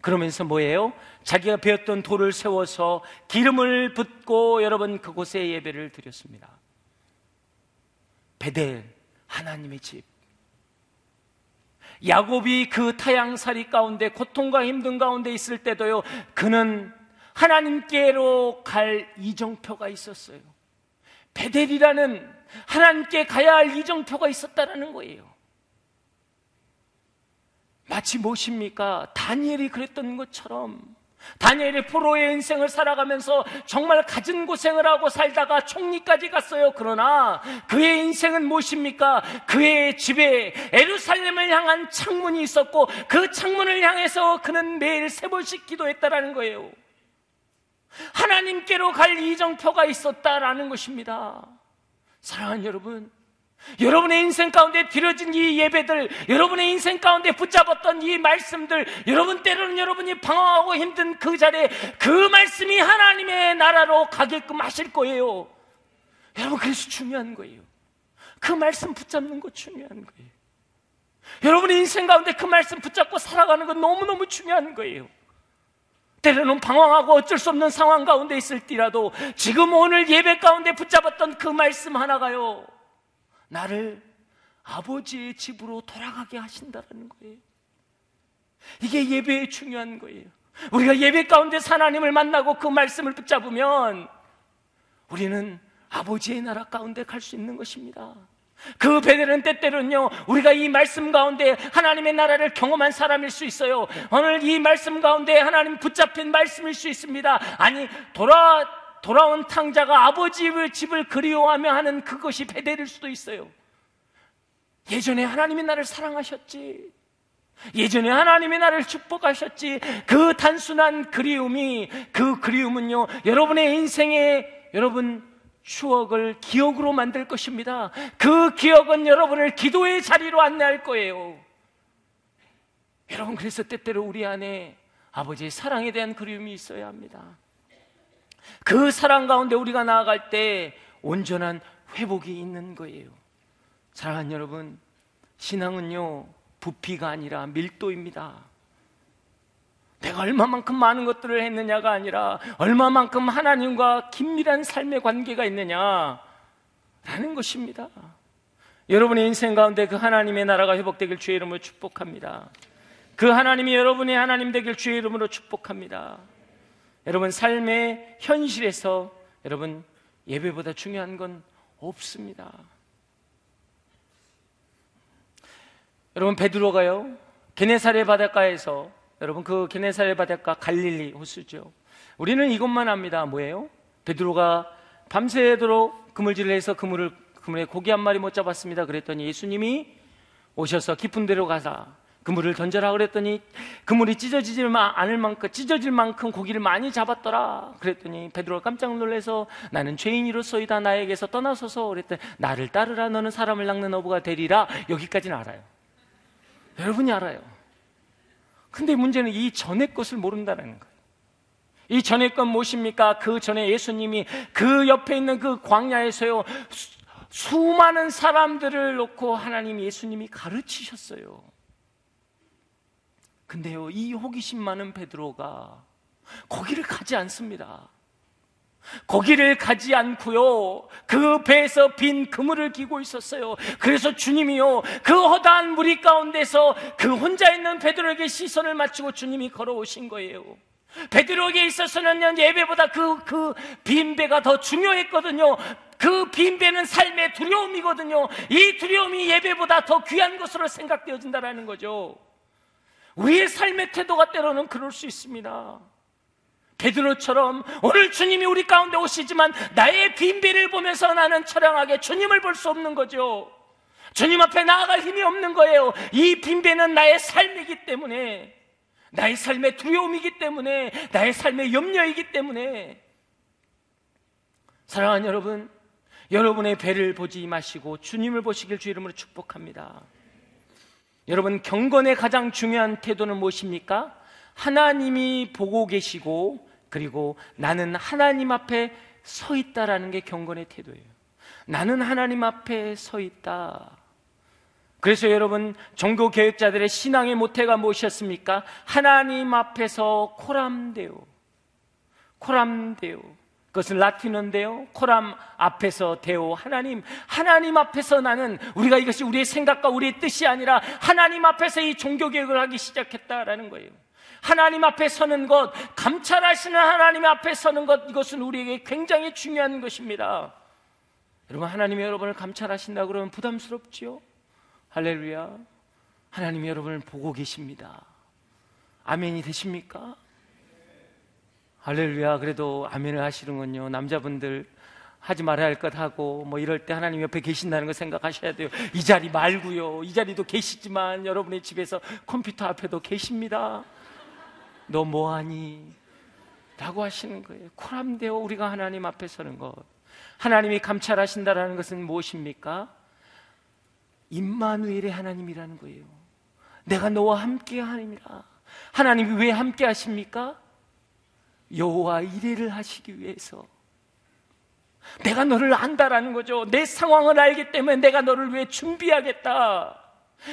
그러면서 뭐예요? 자기가 배웠던 돌을 세워서 기름을 붓고 여러분 그곳에 예배를 드렸습니다. 베델 하나님의 집. 야곱이 그 타양살이 가운데 고통과 힘든 가운데 있을 때도요. 그는 하나님께로 갈 이정표가 있었어요. 베델이라는 하나님께 가야 할 이정표가 있었다라는 거예요. 마치 무엇입니까? 다니엘이 그랬던 것처럼 다니엘이 포로의 인생을 살아가면서 정말 갖은 고생을 하고 살다가 총리까지 갔어요. 그러나 그의 인생은 무엇입니까? 그의 집에 에루살렘을 향한 창문이 있었고 그 창문을 향해서 그는 매일 세 번씩 기도했다라는 거예요. 하나님께로 갈 이정표가 있었다라는 것입니다. 사랑하는 여러분, 여러분의 인생 가운데 드려진 이 예배들, 여러분의 인생 가운데 붙잡았던 이 말씀들, 여러분 때로는 여러분이 방황하고 힘든 그 자리에 그 말씀이 하나님의 나라로 가게끔 하실 거예요. 여러분, 그래서 중요한 거예요. 그 말씀 붙잡는 거 중요한 거예요. 여러분의 인생 가운데 그 말씀 붙잡고 살아가는 건 너무너무 중요한 거예요. 때로는 방황하고 어쩔 수 없는 상황 가운데 있을지라도 지금 오늘 예배 가운데 붙잡았던 그 말씀 하나가요. 나를 아버지의 집으로 돌아가게 하신다는 거예요. 이게 예배의 중요한 거예요. 우리가 예배 가운데 하나님을 만나고 그 말씀을 붙잡으면 우리는 아버지의 나라 가운데 갈 수 있는 것입니다. 그 베델은 때때로는요, 우리가 이 말씀 가운데 하나님의 나라를 경험한 사람일 수 있어요. 오늘 이 말씀 가운데 하나님 붙잡힌 말씀일 수 있습니다. 아니, 돌아, 돌아온 탕자가 아버지의 집을 그리워하며 하는 그것이 베델일 수도 있어요. 예전에 하나님이 나를 사랑하셨지. 예전에 하나님이 나를 축복하셨지. 그 단순한 그리움이, 그 그리움은요, 여러분의 인생에 여러분 추억을 기억으로 만들 것입니다. 그 기억은 여러분을 기도의 자리로 안내할 거예요. 여러분, 그래서 때때로 우리 안에 아버지의 사랑에 대한 그리움이 있어야 합니다. 그 사랑 가운데 우리가 나아갈 때 온전한 회복이 있는 거예요. 사랑하는 여러분, 신앙은요, 부피가 아니라 밀도입니다. 내가 얼마만큼 많은 것들을 했느냐가 아니라 얼마만큼 하나님과 긴밀한 삶의 관계가 있느냐라는 것입니다. 여러분의 인생 가운데 그 하나님의 나라가 회복되길 주의 이름으로 축복합니다. 그 하나님이 여러분의 하나님 되길 주의 이름으로 축복합니다. 여러분 삶의 현실에서 여러분 예배보다 중요한 건 없습니다. 여러분 베드로가요 게네사레 바닷가에서 여러분 그 게네사레 바닷가 갈릴리 호수죠. 우리는 이것만 압니다. 뭐예요? 베드로가 밤새도록 그물질을 해서 그물을 그물에 고기 한 마리 못 잡았습니다. 그랬더니 예수님이 오셔서 깊은 데로 가사 그물을 던져라 그랬더니 그물이 찢어지질 않을 만큼 찢어질 만큼 고기를 많이 잡았더라. 그랬더니 베드로가 깜짝 놀라서 나는 죄인이로서이다 나에게서 떠나서서 그랬더니 나를 따르라 너는 사람을 낚는 어부가 되리라. 여기까지는 알아요. 여러분이 알아요. 근데 문제는 이 전의 것을 모른다는 거예요. 이 전의 건 무엇입니까? 그 전에 예수님이 그 옆에 있는 그 광야에서요, 수, 수많은 사람들을 놓고 하나님 예수님이 가르치셨어요. 근데요, 이 호기심 많은 베드로가 거기를 가지 않습니다. 거기를 가지 않고요. 그 배에서 빈 그물을 기고 있었어요. 그래서 주님이요. 그 허다한 무리 가운데서 그 혼자 있는 베드로에게 시선을 맞추고 주님이 걸어오신 거예요. 베드로에게 있어서는 예배보다 그, 그 빈배가 더 중요했거든요. 그 빈배는 삶의 두려움이거든요. 이 두려움이 예배보다 더 귀한 것으로 생각되어진다는 거죠. 우리의 삶의 태도가 때로는 그럴 수 있습니다. 베드로처럼 오늘 주님이 우리 가운데 오시지만 나의 빈비를 보면서 나는 처량하게 주님을 볼 수 없는 거죠. 주님 앞에 나아갈 힘이 없는 거예요. 이 빈배는 나의 삶이기 때문에, 나의 삶의 두려움이기 때문에, 나의 삶의 염려이기 때문에. 사랑하는 여러분, 여러분의 배를 보지 마시고 주님을 보시길 주 이름으로 축복합니다. 여러분, 경건의 가장 중요한 태도는 무엇입니까? 하나님이 보고 계시고 그리고 나는 하나님 앞에 서 있다라는 게 경건의 태도예요. 나는 하나님 앞에 서 있다. 그래서 여러분 종교 교육자들의 신앙의 모태가 무엇이었습니까? 하나님 앞에서 코람데오. 코람데오. 그것은 라틴어인데요. 코람 앞에서 데오 하나님, 하나님 앞에서 나는 우리가 이것이 우리의 생각과 우리의 뜻이 아니라 하나님 앞에서 이 종교 개혁을 하기 시작했다라는 거예요. 하나님 앞에 서는 것, 감찰하시는 하나님 앞에 서는 것, 이것은 우리에게 굉장히 중요한 것입니다. 여러분, 하나님이 여러분을 감찰하신다 그러면 부담스럽지요? 할렐루야. 하나님이 여러분을 보고 계십니다. 아멘이 되십니까? 할렐루야. 그래도 아멘을 하시는군요. 남자분들 하지 말아야 할 것 하고 뭐 이럴 때 하나님 옆에 계신다는 거 생각하셔야 돼요. 이 자리 말고요. 이 자리도 계시지만 여러분의 집에서 컴퓨터 앞에도 계십니다. 너 뭐 하니? 라고 하시는 거예요. 코람되어 우리가 하나님 앞에 서는 것. 하나님이 감찰하신다라는 것은 무엇입니까? 임마누엘의 하나님이라는 거예요. 내가 너와 함께 하느니라. 하나님이 왜 함께 하십니까? 여호와 이래를 하시기 위해서. 내가 너를 안다라는 거죠. 내 상황을 알기 때문에 내가 너를 위해 준비하겠다.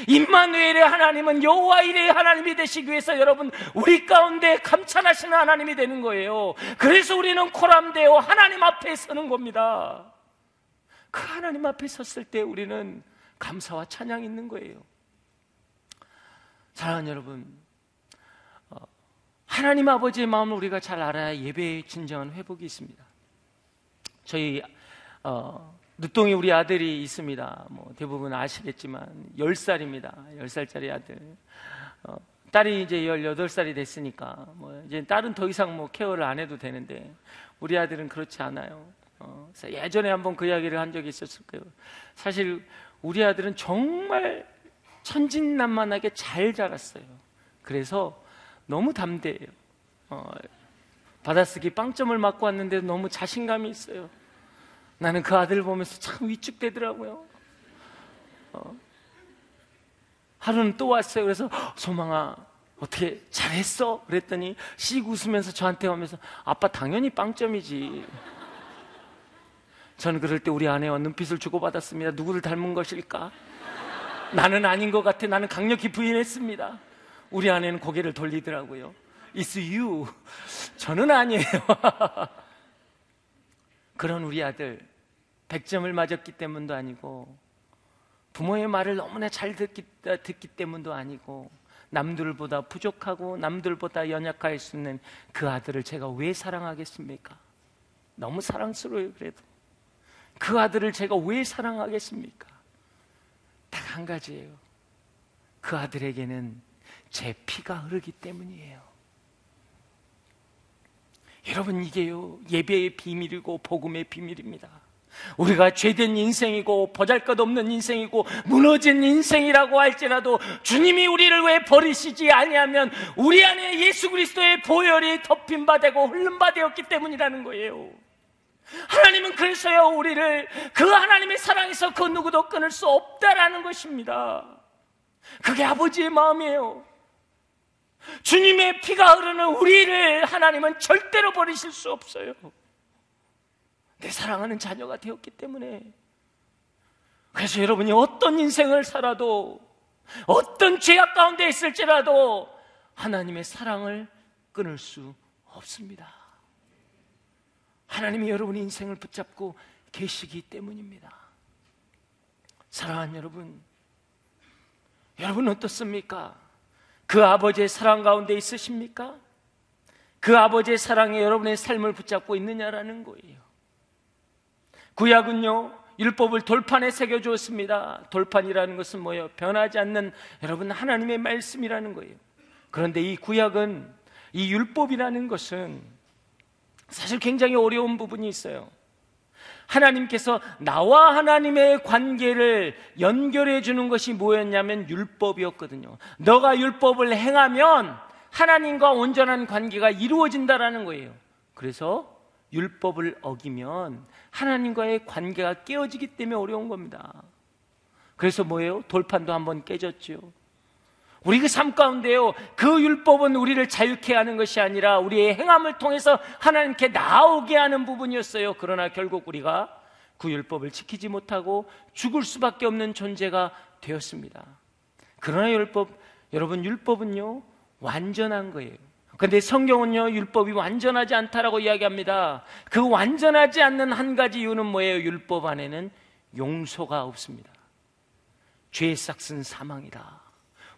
임마누엘의 하나님은 여호와 이레의 하나님이 되시기 위해서 여러분 우리 가운데 감찰하시는 하나님이 되는 거예요. 그래서 우리는 코람되어 하나님 앞에 서는 겁니다. 그 하나님 앞에 섰을 때 우리는 감사와 찬양이 있는 거예요. 사랑하는 여러분, 어, 하나님 아버지의 마음을 우리가 잘 알아야 예배의 진정한 회복이 있습니다. 저희 어, 늦동이 우리 아들이 있습니다. 뭐 대부분 아시겠지만 10살입니다. 10살짜리 아들. 어, 딸이 이제 18살이 됐으니까 뭐 이제 딸은 더 이상 뭐 케어를 안 해도 되는데 우리 아들은 그렇지 않아요. 어, 예전에 한번 그 이야기를 한 적이 있었을 거예요. 사실 우리 아들은 정말 천진난만하게 잘 자랐어요. 그래서 너무 담대해요. 어, 받아쓰기 빵점을 맞고 왔는데 너무 자신감이 있어요. 나는 그 아들 을 보면서 참 위축되더라고요. 어. 하루는 또 왔어요. 그래서 소망아, 어떻게 잘했어? 그랬더니 씩 웃으면서 저한테 오면서 아빠 당연히 빵점이지. 저는 그럴 때 우리 아내와 눈빛을 주고받았습니다. 누구를 닮은 것일까? 나는 아닌 것 같아. 나는 강력히 부인했습니다. 우리 아내는 고개를 돌리더라고요. It's you. 저는 아니에요. 그런 우리 아들, 100점을 맞았기 때문도 아니고, 부모의 말을 너무나 잘 듣기, 듣기 때문도 아니고, 남들보다 부족하고 남들보다 연약할 수 있는 그 아들을 제가 왜 사랑하겠습니까? 너무 사랑스러워요, 그래도. 그 아들을 제가 왜 사랑하겠습니까? 딱 한 가지예요. 그 아들에게는 제 피가 흐르기 때문이에요. 여러분, 이게요, 예배의 비밀이고 복음의 비밀입니다. 우리가 죄된 인생이고 보잘 것 없는 인생이고 무너진 인생이라고 할지라도 주님이 우리를 왜 버리시지 아니하면 우리 안에 예수 그리스도의 보혈이 덮인 바 되고 흘른 바 되었기 때문이라는 거예요. 하나님은 그래서요 우리를 그 하나님의 사랑에서 그 누구도 끊을 수 없다라는 것입니다. 그게 아버지의 마음이에요. 주님의 피가 흐르는 우리를 하나님은 절대로 버리실 수 없어요. 내 사랑하는 자녀가 되었기 때문에. 그래서 여러분이 어떤 인생을 살아도, 어떤 죄악 가운데 있을지라도 하나님의 사랑을 끊을 수 없습니다. 하나님이 여러분의 인생을 붙잡고 계시기 때문입니다. 사랑하는 여러분, 여러분 어떻습니까? 그 아버지의 사랑 가운데 있으십니까? 그 아버지의 사랑에 여러분의 삶을 붙잡고 있느냐라는 거예요. 구약은요, 율법을 돌판에 새겨 주었습니다. 돌판이라는 것은 뭐예요? 변하지 않는 여러분 하나님의 말씀이라는 거예요. 그런데 이 구약은 이 율법이라는 것은 사실 굉장히 어려운 부분이 있어요. 하나님께서 나와 하나님의 관계를 연결해 주는 것이 뭐였냐면 율법이었거든요. 너가 율법을 행하면 하나님과 온전한 관계가 이루어진다라는 거예요. 그래서 율법을 어기면 하나님과의 관계가 깨어지기 때문에 어려운 겁니다. 그래서 뭐예요? 돌판도 한번 깨졌죠. 우리 그 삶 가운데요, 그 율법은 우리를 자유케 하는 것이 아니라 우리의 행함을 통해서 하나님께 나오게 하는 부분이었어요. 그러나 결국 우리가 그 율법을 지키지 못하고 죽을 수밖에 없는 존재가 되었습니다. 그러나 율법, 여러분, 율법은요, 완전한 거예요. 근데 성경은요, 율법이 완전하지 않다라고 이야기합니다. 그 완전하지 않는 한 가지 이유는 뭐예요? 율법 안에는 용서가 없습니다. 죄의 싹은 사망이다.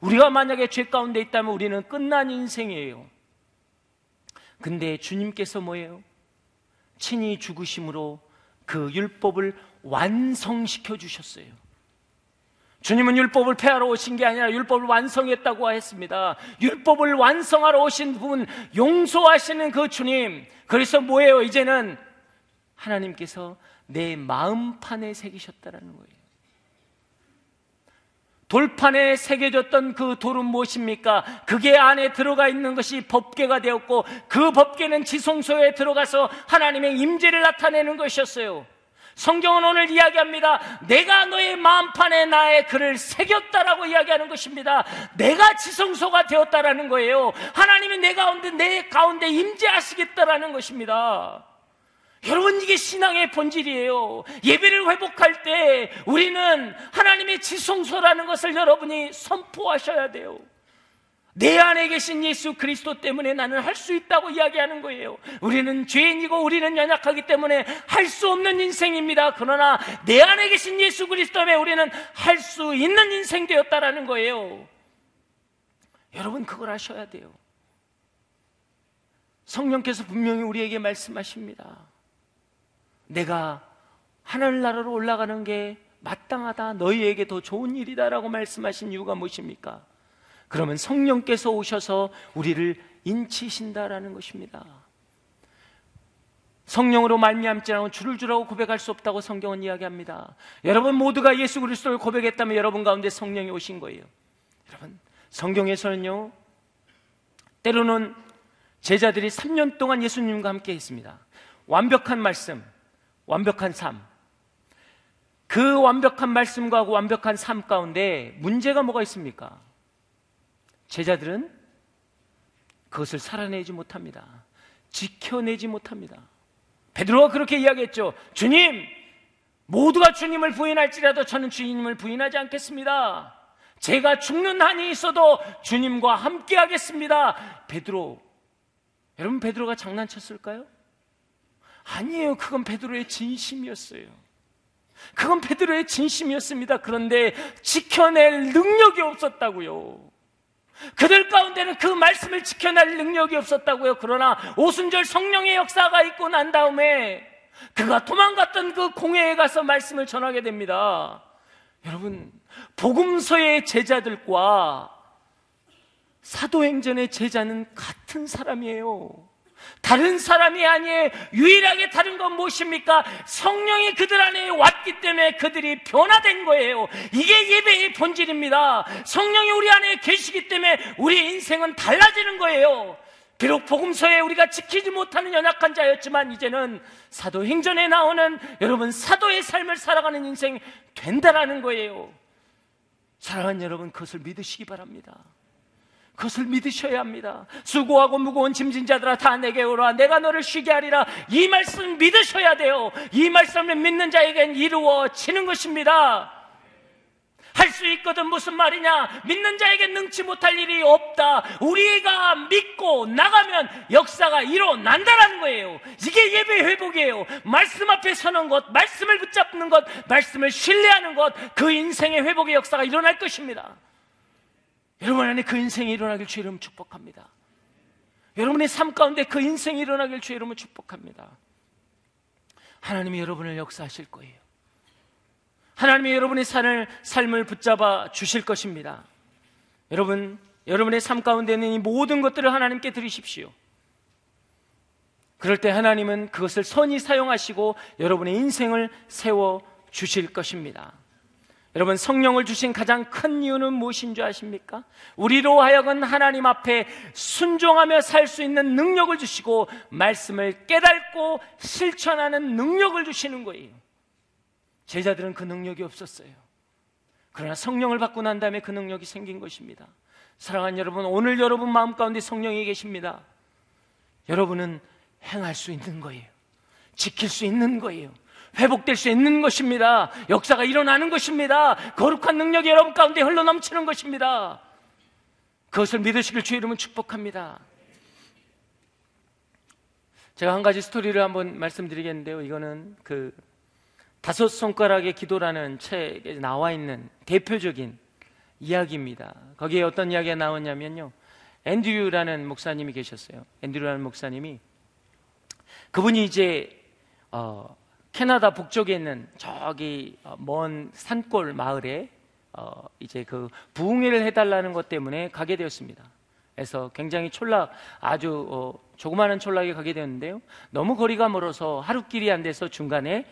우리가 만약에 죄 가운데 있다면 우리는 끝난 인생이에요. 근데 주님께서 뭐예요? 친히 죽으심으로 그 율법을 완성시켜 주셨어요. 주님은 율법을 폐하러 오신 게 아니라 율법을 완성했다고 했습니다. 율법을 완성하러 오신 분, 용서하시는 그 주님. 그래서 뭐예요? 이제는 하나님께서 내 마음판에 새기셨다는 거예요. 돌판에 새겨졌던 그 돌은 무엇입니까? 그게 안에 들어가 있는 것이 법계가 되었고 그 법계는 지성소에 들어가서 하나님의 임재를 나타내는 것이었어요. 성경은 오늘 이야기합니다. 내가 너의 마음판에 나의 글을 새겼다라고 이야기하는 것입니다. 내가 지성소가 되었다라는 거예요. 하나님이 내 가운데 내 가운데 임재하시겠다라는 것입니다. 여러분 이게 신앙의 본질이에요. 예배를 회복할 때 우리는 하나님의 지성소라는 것을 여러분이 선포하셔야 돼요. 내 안에 계신 예수 그리스도 때문에 나는 할 수 있다고 이야기하는 거예요. 우리는 죄인이고 우리는 연약하기 때문에 할 수 없는 인생입니다. 그러나 내 안에 계신 예수 그리스도 때문에 우리는 할 수 있는 인생 되었다라는 거예요. 여러분 그걸 아셔야 돼요. 성령께서 분명히 우리에게 말씀하십니다. 내가 하늘나라로 올라가는 게 마땅하다. 너희에게 더 좋은 일이다라고 말씀하신 이유가 무엇입니까? 그러면 성령께서 오셔서 우리를 인치신다라는 것입니다. 성령으로 말미암지 않고 줄을 주라고 고백할 수 없다고 성경은 이야기합니다. 여러분 모두가 예수 그리스도를 고백했다면 여러분 가운데 성령이 오신 거예요. 여러분 성경에서는요 때로는 제자들이 3년 동안 예수님과 함께 했습니다. 완벽한 말씀, 완벽한 삶. 그 완벽한 말씀과 그 완벽한 삶 가운데 문제가 뭐가 있습니까? 제자들은 그것을 살아내지 못합니다. 지켜내지 못합니다. 베드로가 그렇게 이야기했죠. 주님, 모두가 주님을 부인할지라도 저는 주님을 부인하지 않겠습니다. 제가 죽는 한이 있어도 주님과 함께 하겠습니다. 베드로. 여러분 베드로가 장난쳤을까요? 아니에요. 그건 베드로의 진심이었어요. 그건 베드로의 진심이었습니다. 그런데 지켜낼 능력이 없었다고요. 그들 가운데는 그 말씀을 지켜낼 능력이 없었다고요. 그러나 오순절 성령의 역사가 있고 난 다음에 그가 도망갔던 그 공회에 가서 말씀을 전하게 됩니다. 여러분, 복음서의 제자들과 사도행전의 제자는 같은 사람이에요. 다른 사람이 아니에요. 유일하게 다른 건 무엇입니까? 성령이 그들 안에 왔기 때문에 그들이 변화된 거예요. 이게 예배의 본질입니다. 성령이 우리 안에 계시기 때문에 우리 인생은 달라지는 거예요. 비록 복음서에 우리가 지키지 못하는 연약한 자였지만 이제는 사도행전에 나오는 여러분 사도의 삶을 살아가는 인생이 된다라는 거예요. 사랑하는 여러분 그것을 믿으시기 바랍니다. 그것을 믿으셔야 합니다. 수고하고 무거운 짐진 자들아 다 내게 오라 내가 너를 쉬게 하리라 이 말씀 믿으셔야 돼요. 이 말씀을 믿는 자에겐 이루어지는 것입니다. 할 수 있거든 무슨 말이냐? 믿는 자에게 능치 못할 일이 없다. 우리가 믿고 나가면 역사가 일어난다라는 거예요. 이게 예배 회복이에요. 말씀 앞에 서는 것, 말씀을 붙잡는 것, 말씀을 신뢰하는 것, 그 인생의 회복의 역사가 일어날 것입니다. 여러분 안에 그 인생이 일어나길 주의 이름 축복합니다. 여러분의 삶 가운데 그 인생이 일어나길 주의 이름을 축복합니다. 하나님이 여러분을 역사하실 거예요. 하나님이 여러분의 삶을, 삶을 붙잡아 주실 것입니다. 여러분, 여러분의 삶 가운데 있는 이 모든 것들을 하나님께 드리십시오. 그럴 때 하나님은 그것을 선히 사용하시고 여러분의 인생을 세워 주실 것입니다. 여러분 성령을 주신 가장 큰 이유는 무엇인 줄 아십니까? 우리로 하여금 하나님 앞에 순종하며 살 수 있는 능력을 주시고 말씀을 깨닫고 실천하는 능력을 주시는 거예요. 제자들은 그 능력이 없었어요. 그러나 성령을 받고 난 다음에 그 능력이 생긴 것입니다. 사랑하는 여러분, 오늘 여러분 마음 가운데 성령이 계십니다. 여러분은 행할 수 있는 거예요. 지킬 수 있는 거예요. 회복될 수 있는 것입니다. 역사가 일어나는 것입니다. 거룩한 능력이 여러분 가운데 흘러 넘치는 것입니다. 그것을 믿으시길 주의 이름은 축복합니다. 제가 한 가지 스토리를 한번 말씀드리겠는데요. 이거는 그 다섯 손가락의 기도라는 책에 나와 있는 대표적인 이야기입니다. 거기에 어떤 이야기가 나왔냐면요. 앤드류라는 목사님이 계셨어요. 앤드류라는 목사님이 그분이 이제 어, 캐나다 북쪽에 있는 저기 어, 먼 산골 마을에 어, 이제 그 부흥회를 해달라는 것 때문에 가게 되었습니다. 그래서 굉장히 촌락 아주 어, 조그마한 촌락에 가게 되었는데요. 너무 거리가 멀어서 하루 길이 안 돼서 중간에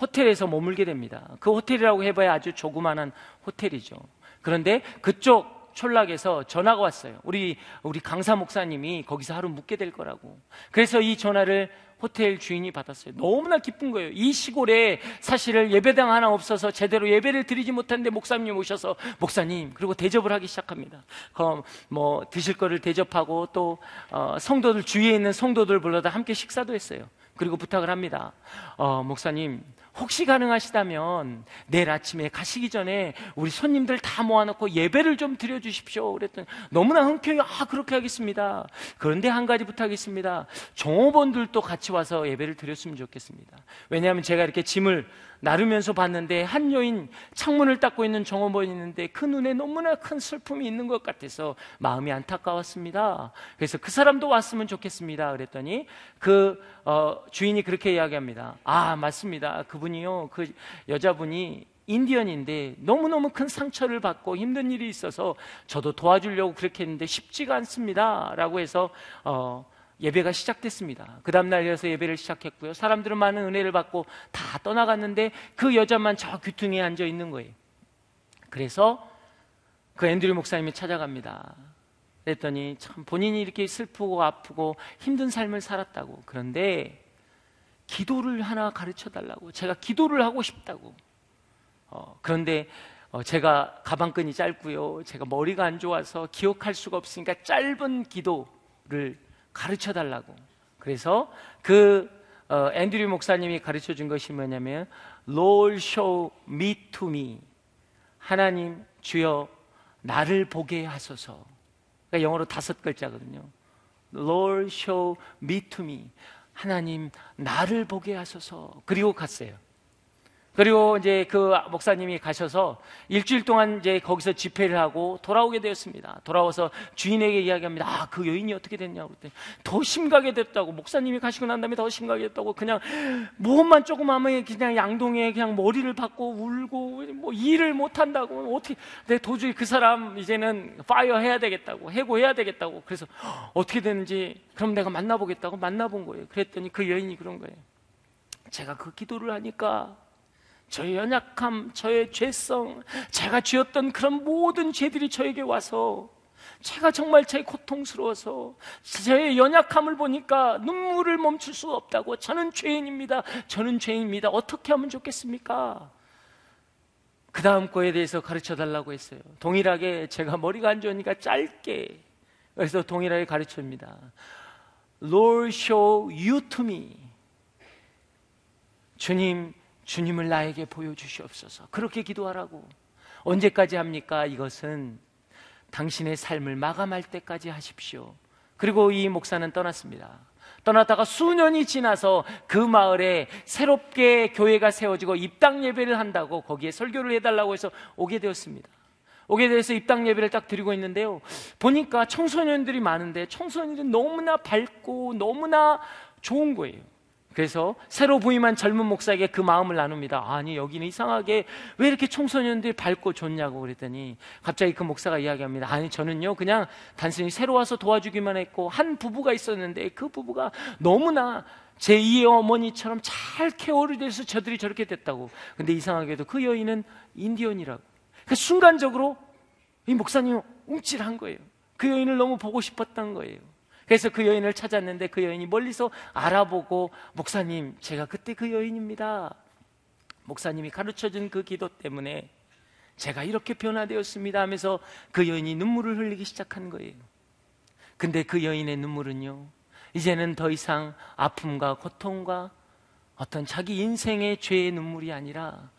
호텔에서 머물게 됩니다. 그 호텔이라고 해봐야 아주 조그마한 호텔이죠. 그런데 그쪽 촌락에서 전화가 왔어요. 우리 우리 강사 목사님이 거기서 하루 묵게 될 거라고. 그래서 이 전화를 호텔 주인이 받았어요. 너무나 기쁜 거예요. 이 시골에 사실 예배당 하나 없어서 제대로 예배를 드리지 못했는데 목사님 오셔서 목사님 그리고 대접을 하기 시작합니다. 그럼 뭐 드실 거를 대접하고 또 어, 성도들 주위에 있는 성도들 불러다 함께 식사도 했어요. 그리고 부탁을 합니다. 어, 목사님 혹시 가능하시다면 내일 아침에 가시기 전에 우리 손님들 다 모아놓고 예배를 좀 드려주십시오. 그랬더니 너무나 흔쾌히 아 그렇게 하겠습니다. 그런데 한 가지 부탁있습니다. 종업원들도 같이 와서 예배를 드렸으면 좋겠습니다. 왜냐하면 제가 이렇게 짐을 나르면서 봤는데 한 여인 창문을 닦고 있는 종업원이 있는데 그 눈에 너무나 큰 슬픔이 있는 것 같아서 마음이 안타까웠습니다. 그래서 그 사람도 왔으면 좋겠습니다. 그랬더니 그 어, 주인이 그렇게 이야기합니다. 아 맞습니다. 그분이요 그 여자분이 인디언인데 너무너무 큰 상처를 받고 힘든 일이 있어서 저도 도와주려고 그렇게 했는데 쉽지가 않습니다. 라고 해서 어, 예배가 시작됐습니다. 그 다음날 이어서 예배를 시작했고요. 사람들은 많은 은혜를 받고 다 떠나갔는데 그 여자만 저 귀퉁이에 앉아 있는 거예요. 그래서 그 앤드류 목사님이 찾아갑니다. 그랬더니 참 본인이 이렇게 슬프고 아프고 힘든 삶을 살았다고. 그런데 기도를 하나 가르쳐 달라고. 제가 기도를 하고 싶다고. 어, 그런데 어, 제가 가방끈이 짧고요. 제가 머리가 안 좋아서 기억할 수가 없으니까 짧은 기도 기도를 가르쳐 달라고. 그래서 그 어, 앤드류 목사님이 가르쳐 준 것이 뭐냐면 Lord show. 하나님 주여 나를 보게 하소서. 그러니까 영어로 다섯 글자거든요. Lord show. 하나님 나를 보게 하소서. 그리고 갔어요. 그리고 이제 그 목사님이 가셔서 일주일 동안 이제 거기서 집회를 하고 돌아오게 되었습니다. 돌아와서 주인에게 이야기합니다. 아, 그 여인이 어떻게 됐냐고 그랬더니 더 심각하게 됐다고. 목사님이 가시고 난 다음에 더 심각하게 됐다고. 그냥 무엇만 조금 하면 그냥 양동에 그냥 머리를 받고 울고 뭐 일을 못 한다고. 어떻게 내 도저히 그 사람 이제는 파이어 해야 되겠다고. 해고해야 되겠다고. 그래서 어떻게 되는지 그럼 내가 만나보겠다고 만나본 거예요. 그랬더니 그 여인이 그런 거예요. 제가 그 기도를 하니까 저의 연약함, 저의 죄성, 제가 지었던 그런 모든 죄들이 저에게 와서 제가 정말 제 고통스러워서 저의 연약함을 보니까 눈물을 멈출 수가 없다고 저는 죄인입니다. 저는 죄인입니다. 어떻게 하면 좋겠습니까? 그 다음 거에 대해서 가르쳐 달라고 했어요. 동일하게 제가 머리가 안 좋으니까 짧게 그래서 동일하게 가르쳐 줍니다. Lord show you to me. 주님 주님을 나에게 보여주시옵소서. 그렇게 기도하라고. 언제까지 합니까? 이것은 당신의 삶을 마감할 때까지 하십시오. 그리고 이 목사는 떠났습니다. 떠났다가 수년이 지나서 그 마을에 새롭게 교회가 세워지고 입당 예배를 한다고 거기에 설교를 해달라고 해서 오게 되었습니다. 오게 돼서 입당 예배를 딱 드리고 있는데요. 보니까 청소년들이 많은데 청소년들이 너무나 밝고 너무나 좋은 거예요. 그래서 새로 부임한 젊은 목사에게 그 마음을 나눕니다. 아니, 여기는 이상하게 왜 이렇게 청소년들이 밝고 좋냐고 그랬더니 갑자기 그 목사가 이야기합니다. 아니, 저는요, 그냥 단순히 새로 와서 도와주기만 했고 한 부부가 있었는데 그 부부가 너무나 제2의 어머니처럼 잘 케어를 돼서 저들이 저렇게 됐다고. 근데 이상하게도 그 여인은 인디언이라고. 그 순간적으로 이 목사님 움찔한 거예요. 그 여인을 너무 보고 싶었던 거예요. 그래서 그 여인을 찾았는데 그 여인이 멀리서 알아보고 목사님, 제가 그때 그 여인입니다. 목사님이 가르쳐 준 그 기도 때문에 제가 이렇게 변화되었습니다 하면서 그 여인이 눈물을 흘리기 시작한 거예요. 근데 그 여인의 눈물은요, 이제는 더 이상 아픔과 고통과 어떤 자기 인생의 죄의 눈물이 아니라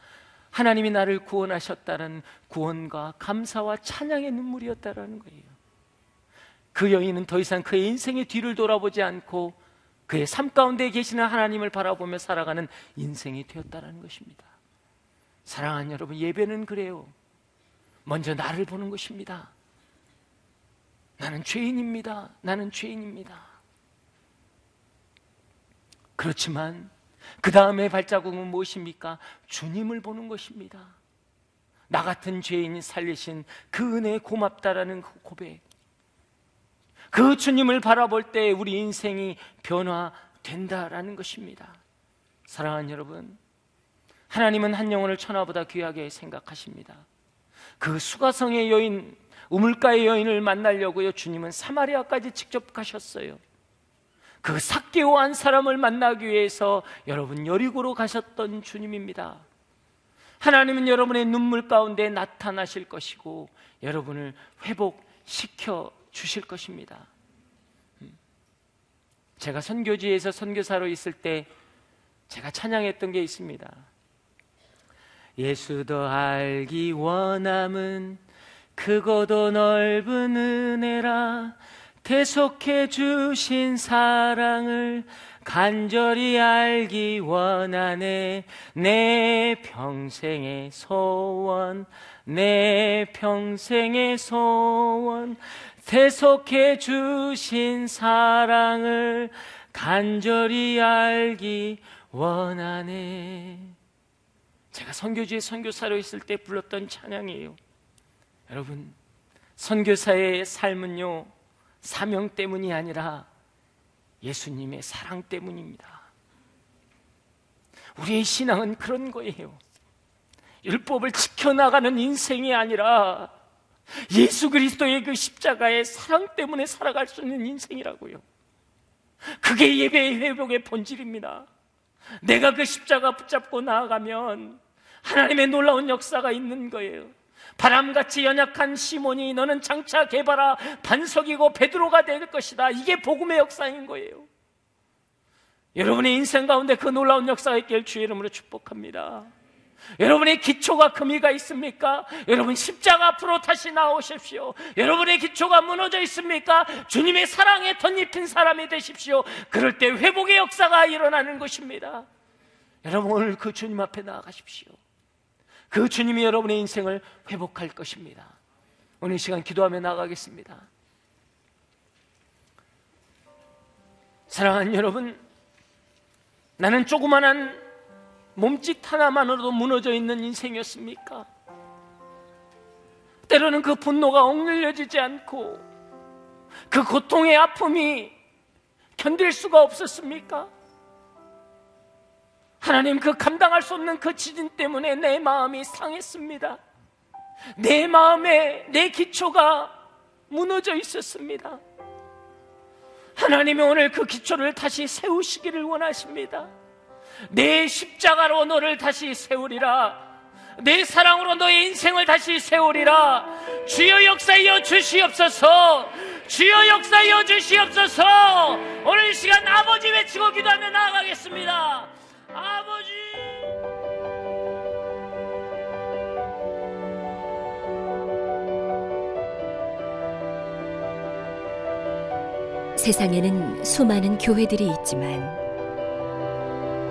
하나님이 나를 구원하셨다는 구원과 감사와 찬양의 눈물이었다라는 거예요. 그 여인은 더 이상 그의 인생의 뒤를 돌아보지 않고 그의 삶 가운데 계시는 하나님을 바라보며 살아가는 인생이 되었다는 것입니다. 사랑하는 여러분, 예배는 그래요. 먼저 나를 보는 것입니다. 나는 죄인입니다. 나는 죄인입니다. 그렇지만 그 다음에 발자국은 무엇입니까? 주님을 보는 것입니다. 나 같은 죄인이 살리신 그 은혜에 고맙다라는 그 고백. 그 주님을 바라볼 때 우리 인생이 변화된다라는 것입니다. 사랑하는 여러분, 하나님은 한 영혼을 천하보다 귀하게 생각하십니다. 그 수가성의 여인, 우물가의 여인을 만나려고요. 주님은 사마리아까지 직접 가셨어요. 그 삭개오 한 사람을 만나기 위해서 여러분 여리고로 가셨던 주님입니다. 하나님은 여러분의 눈물 가운데 나타나실 것이고 여러분을 회복시켜 주실 것입니다. 음. 제가 선교지에서 선교사로 있을 때 제가 찬양했던 게 있습니다. 예수 도 알기 원함은 크고도 넓은 은혜라 대속해 주신 사랑을 간절히 알기 원하네 내 평생의 소원 내 평생의 소원 대속해 주신 사랑을 간절히 알기 원하네. 제가 선교지에 선교사로 있을 때 불렀던 찬양이에요. 여러분, 선교사의 삶은요, 사명 때문이 아니라 예수님의 사랑 때문입니다. 우리의 신앙은 그런 거예요. 율법을 지켜나가는 인생이 아니라 예수 그리스도의 그 십자가의 사랑 때문에 살아갈 수 있는 인생이라고요. 그게 예배의 회복의 본질입니다. 내가 그 십자가 붙잡고 나아가면 하나님의 놀라운 역사가 있는 거예요. 바람같이 연약한 시몬이 너는 장차 개발아 반석이고 베드로가 될 것이다. 이게 복음의 역사인 거예요. 여러분의 인생 가운데 그 놀라운 역사가 있길 주의 이름으로 축복합니다. 여러분의 기초가 금이가 있습니까? 여러분 십자가 앞으로 다시 나오십시오. 여러분의 기초가 무너져 있습니까? 주님의 사랑에 덧입힌 사람이 되십시오. 그럴 때 회복의 역사가 일어나는 것입니다. 여러분 오늘 그 주님 앞에 나아가십시오. 그 주님이 여러분의 인생을 회복할 것입니다. 오늘 이 시간 기도하며 나가겠습니다. 사랑하는 여러분, 나는 조그만한 몸짓 하나만으로도 무너져 있는 인생이었습니까? 때로는 그 분노가 억눌려지지 않고 그 고통의 아픔이 견딜 수가 없었습니까? 하나님 그 감당할 수 없는 그 지진 때문에 내 마음이 상했습니다. 내 마음에 내 기초가 무너져 있었습니다. 하나님이 오늘 그 기초를 다시 세우시기를 원하십니다. 내 십자가로 너를 다시 세우리라. 내 사랑으로 너의 인생을 다시 세우리라. 주여 역사여 주시옵소서. 주여 역사여 주시옵소서. 오늘 이 시간 아버지 외치고 기도하며 나아가겠습니다. 아버지. 세상에는 수많은 교회들이 있지만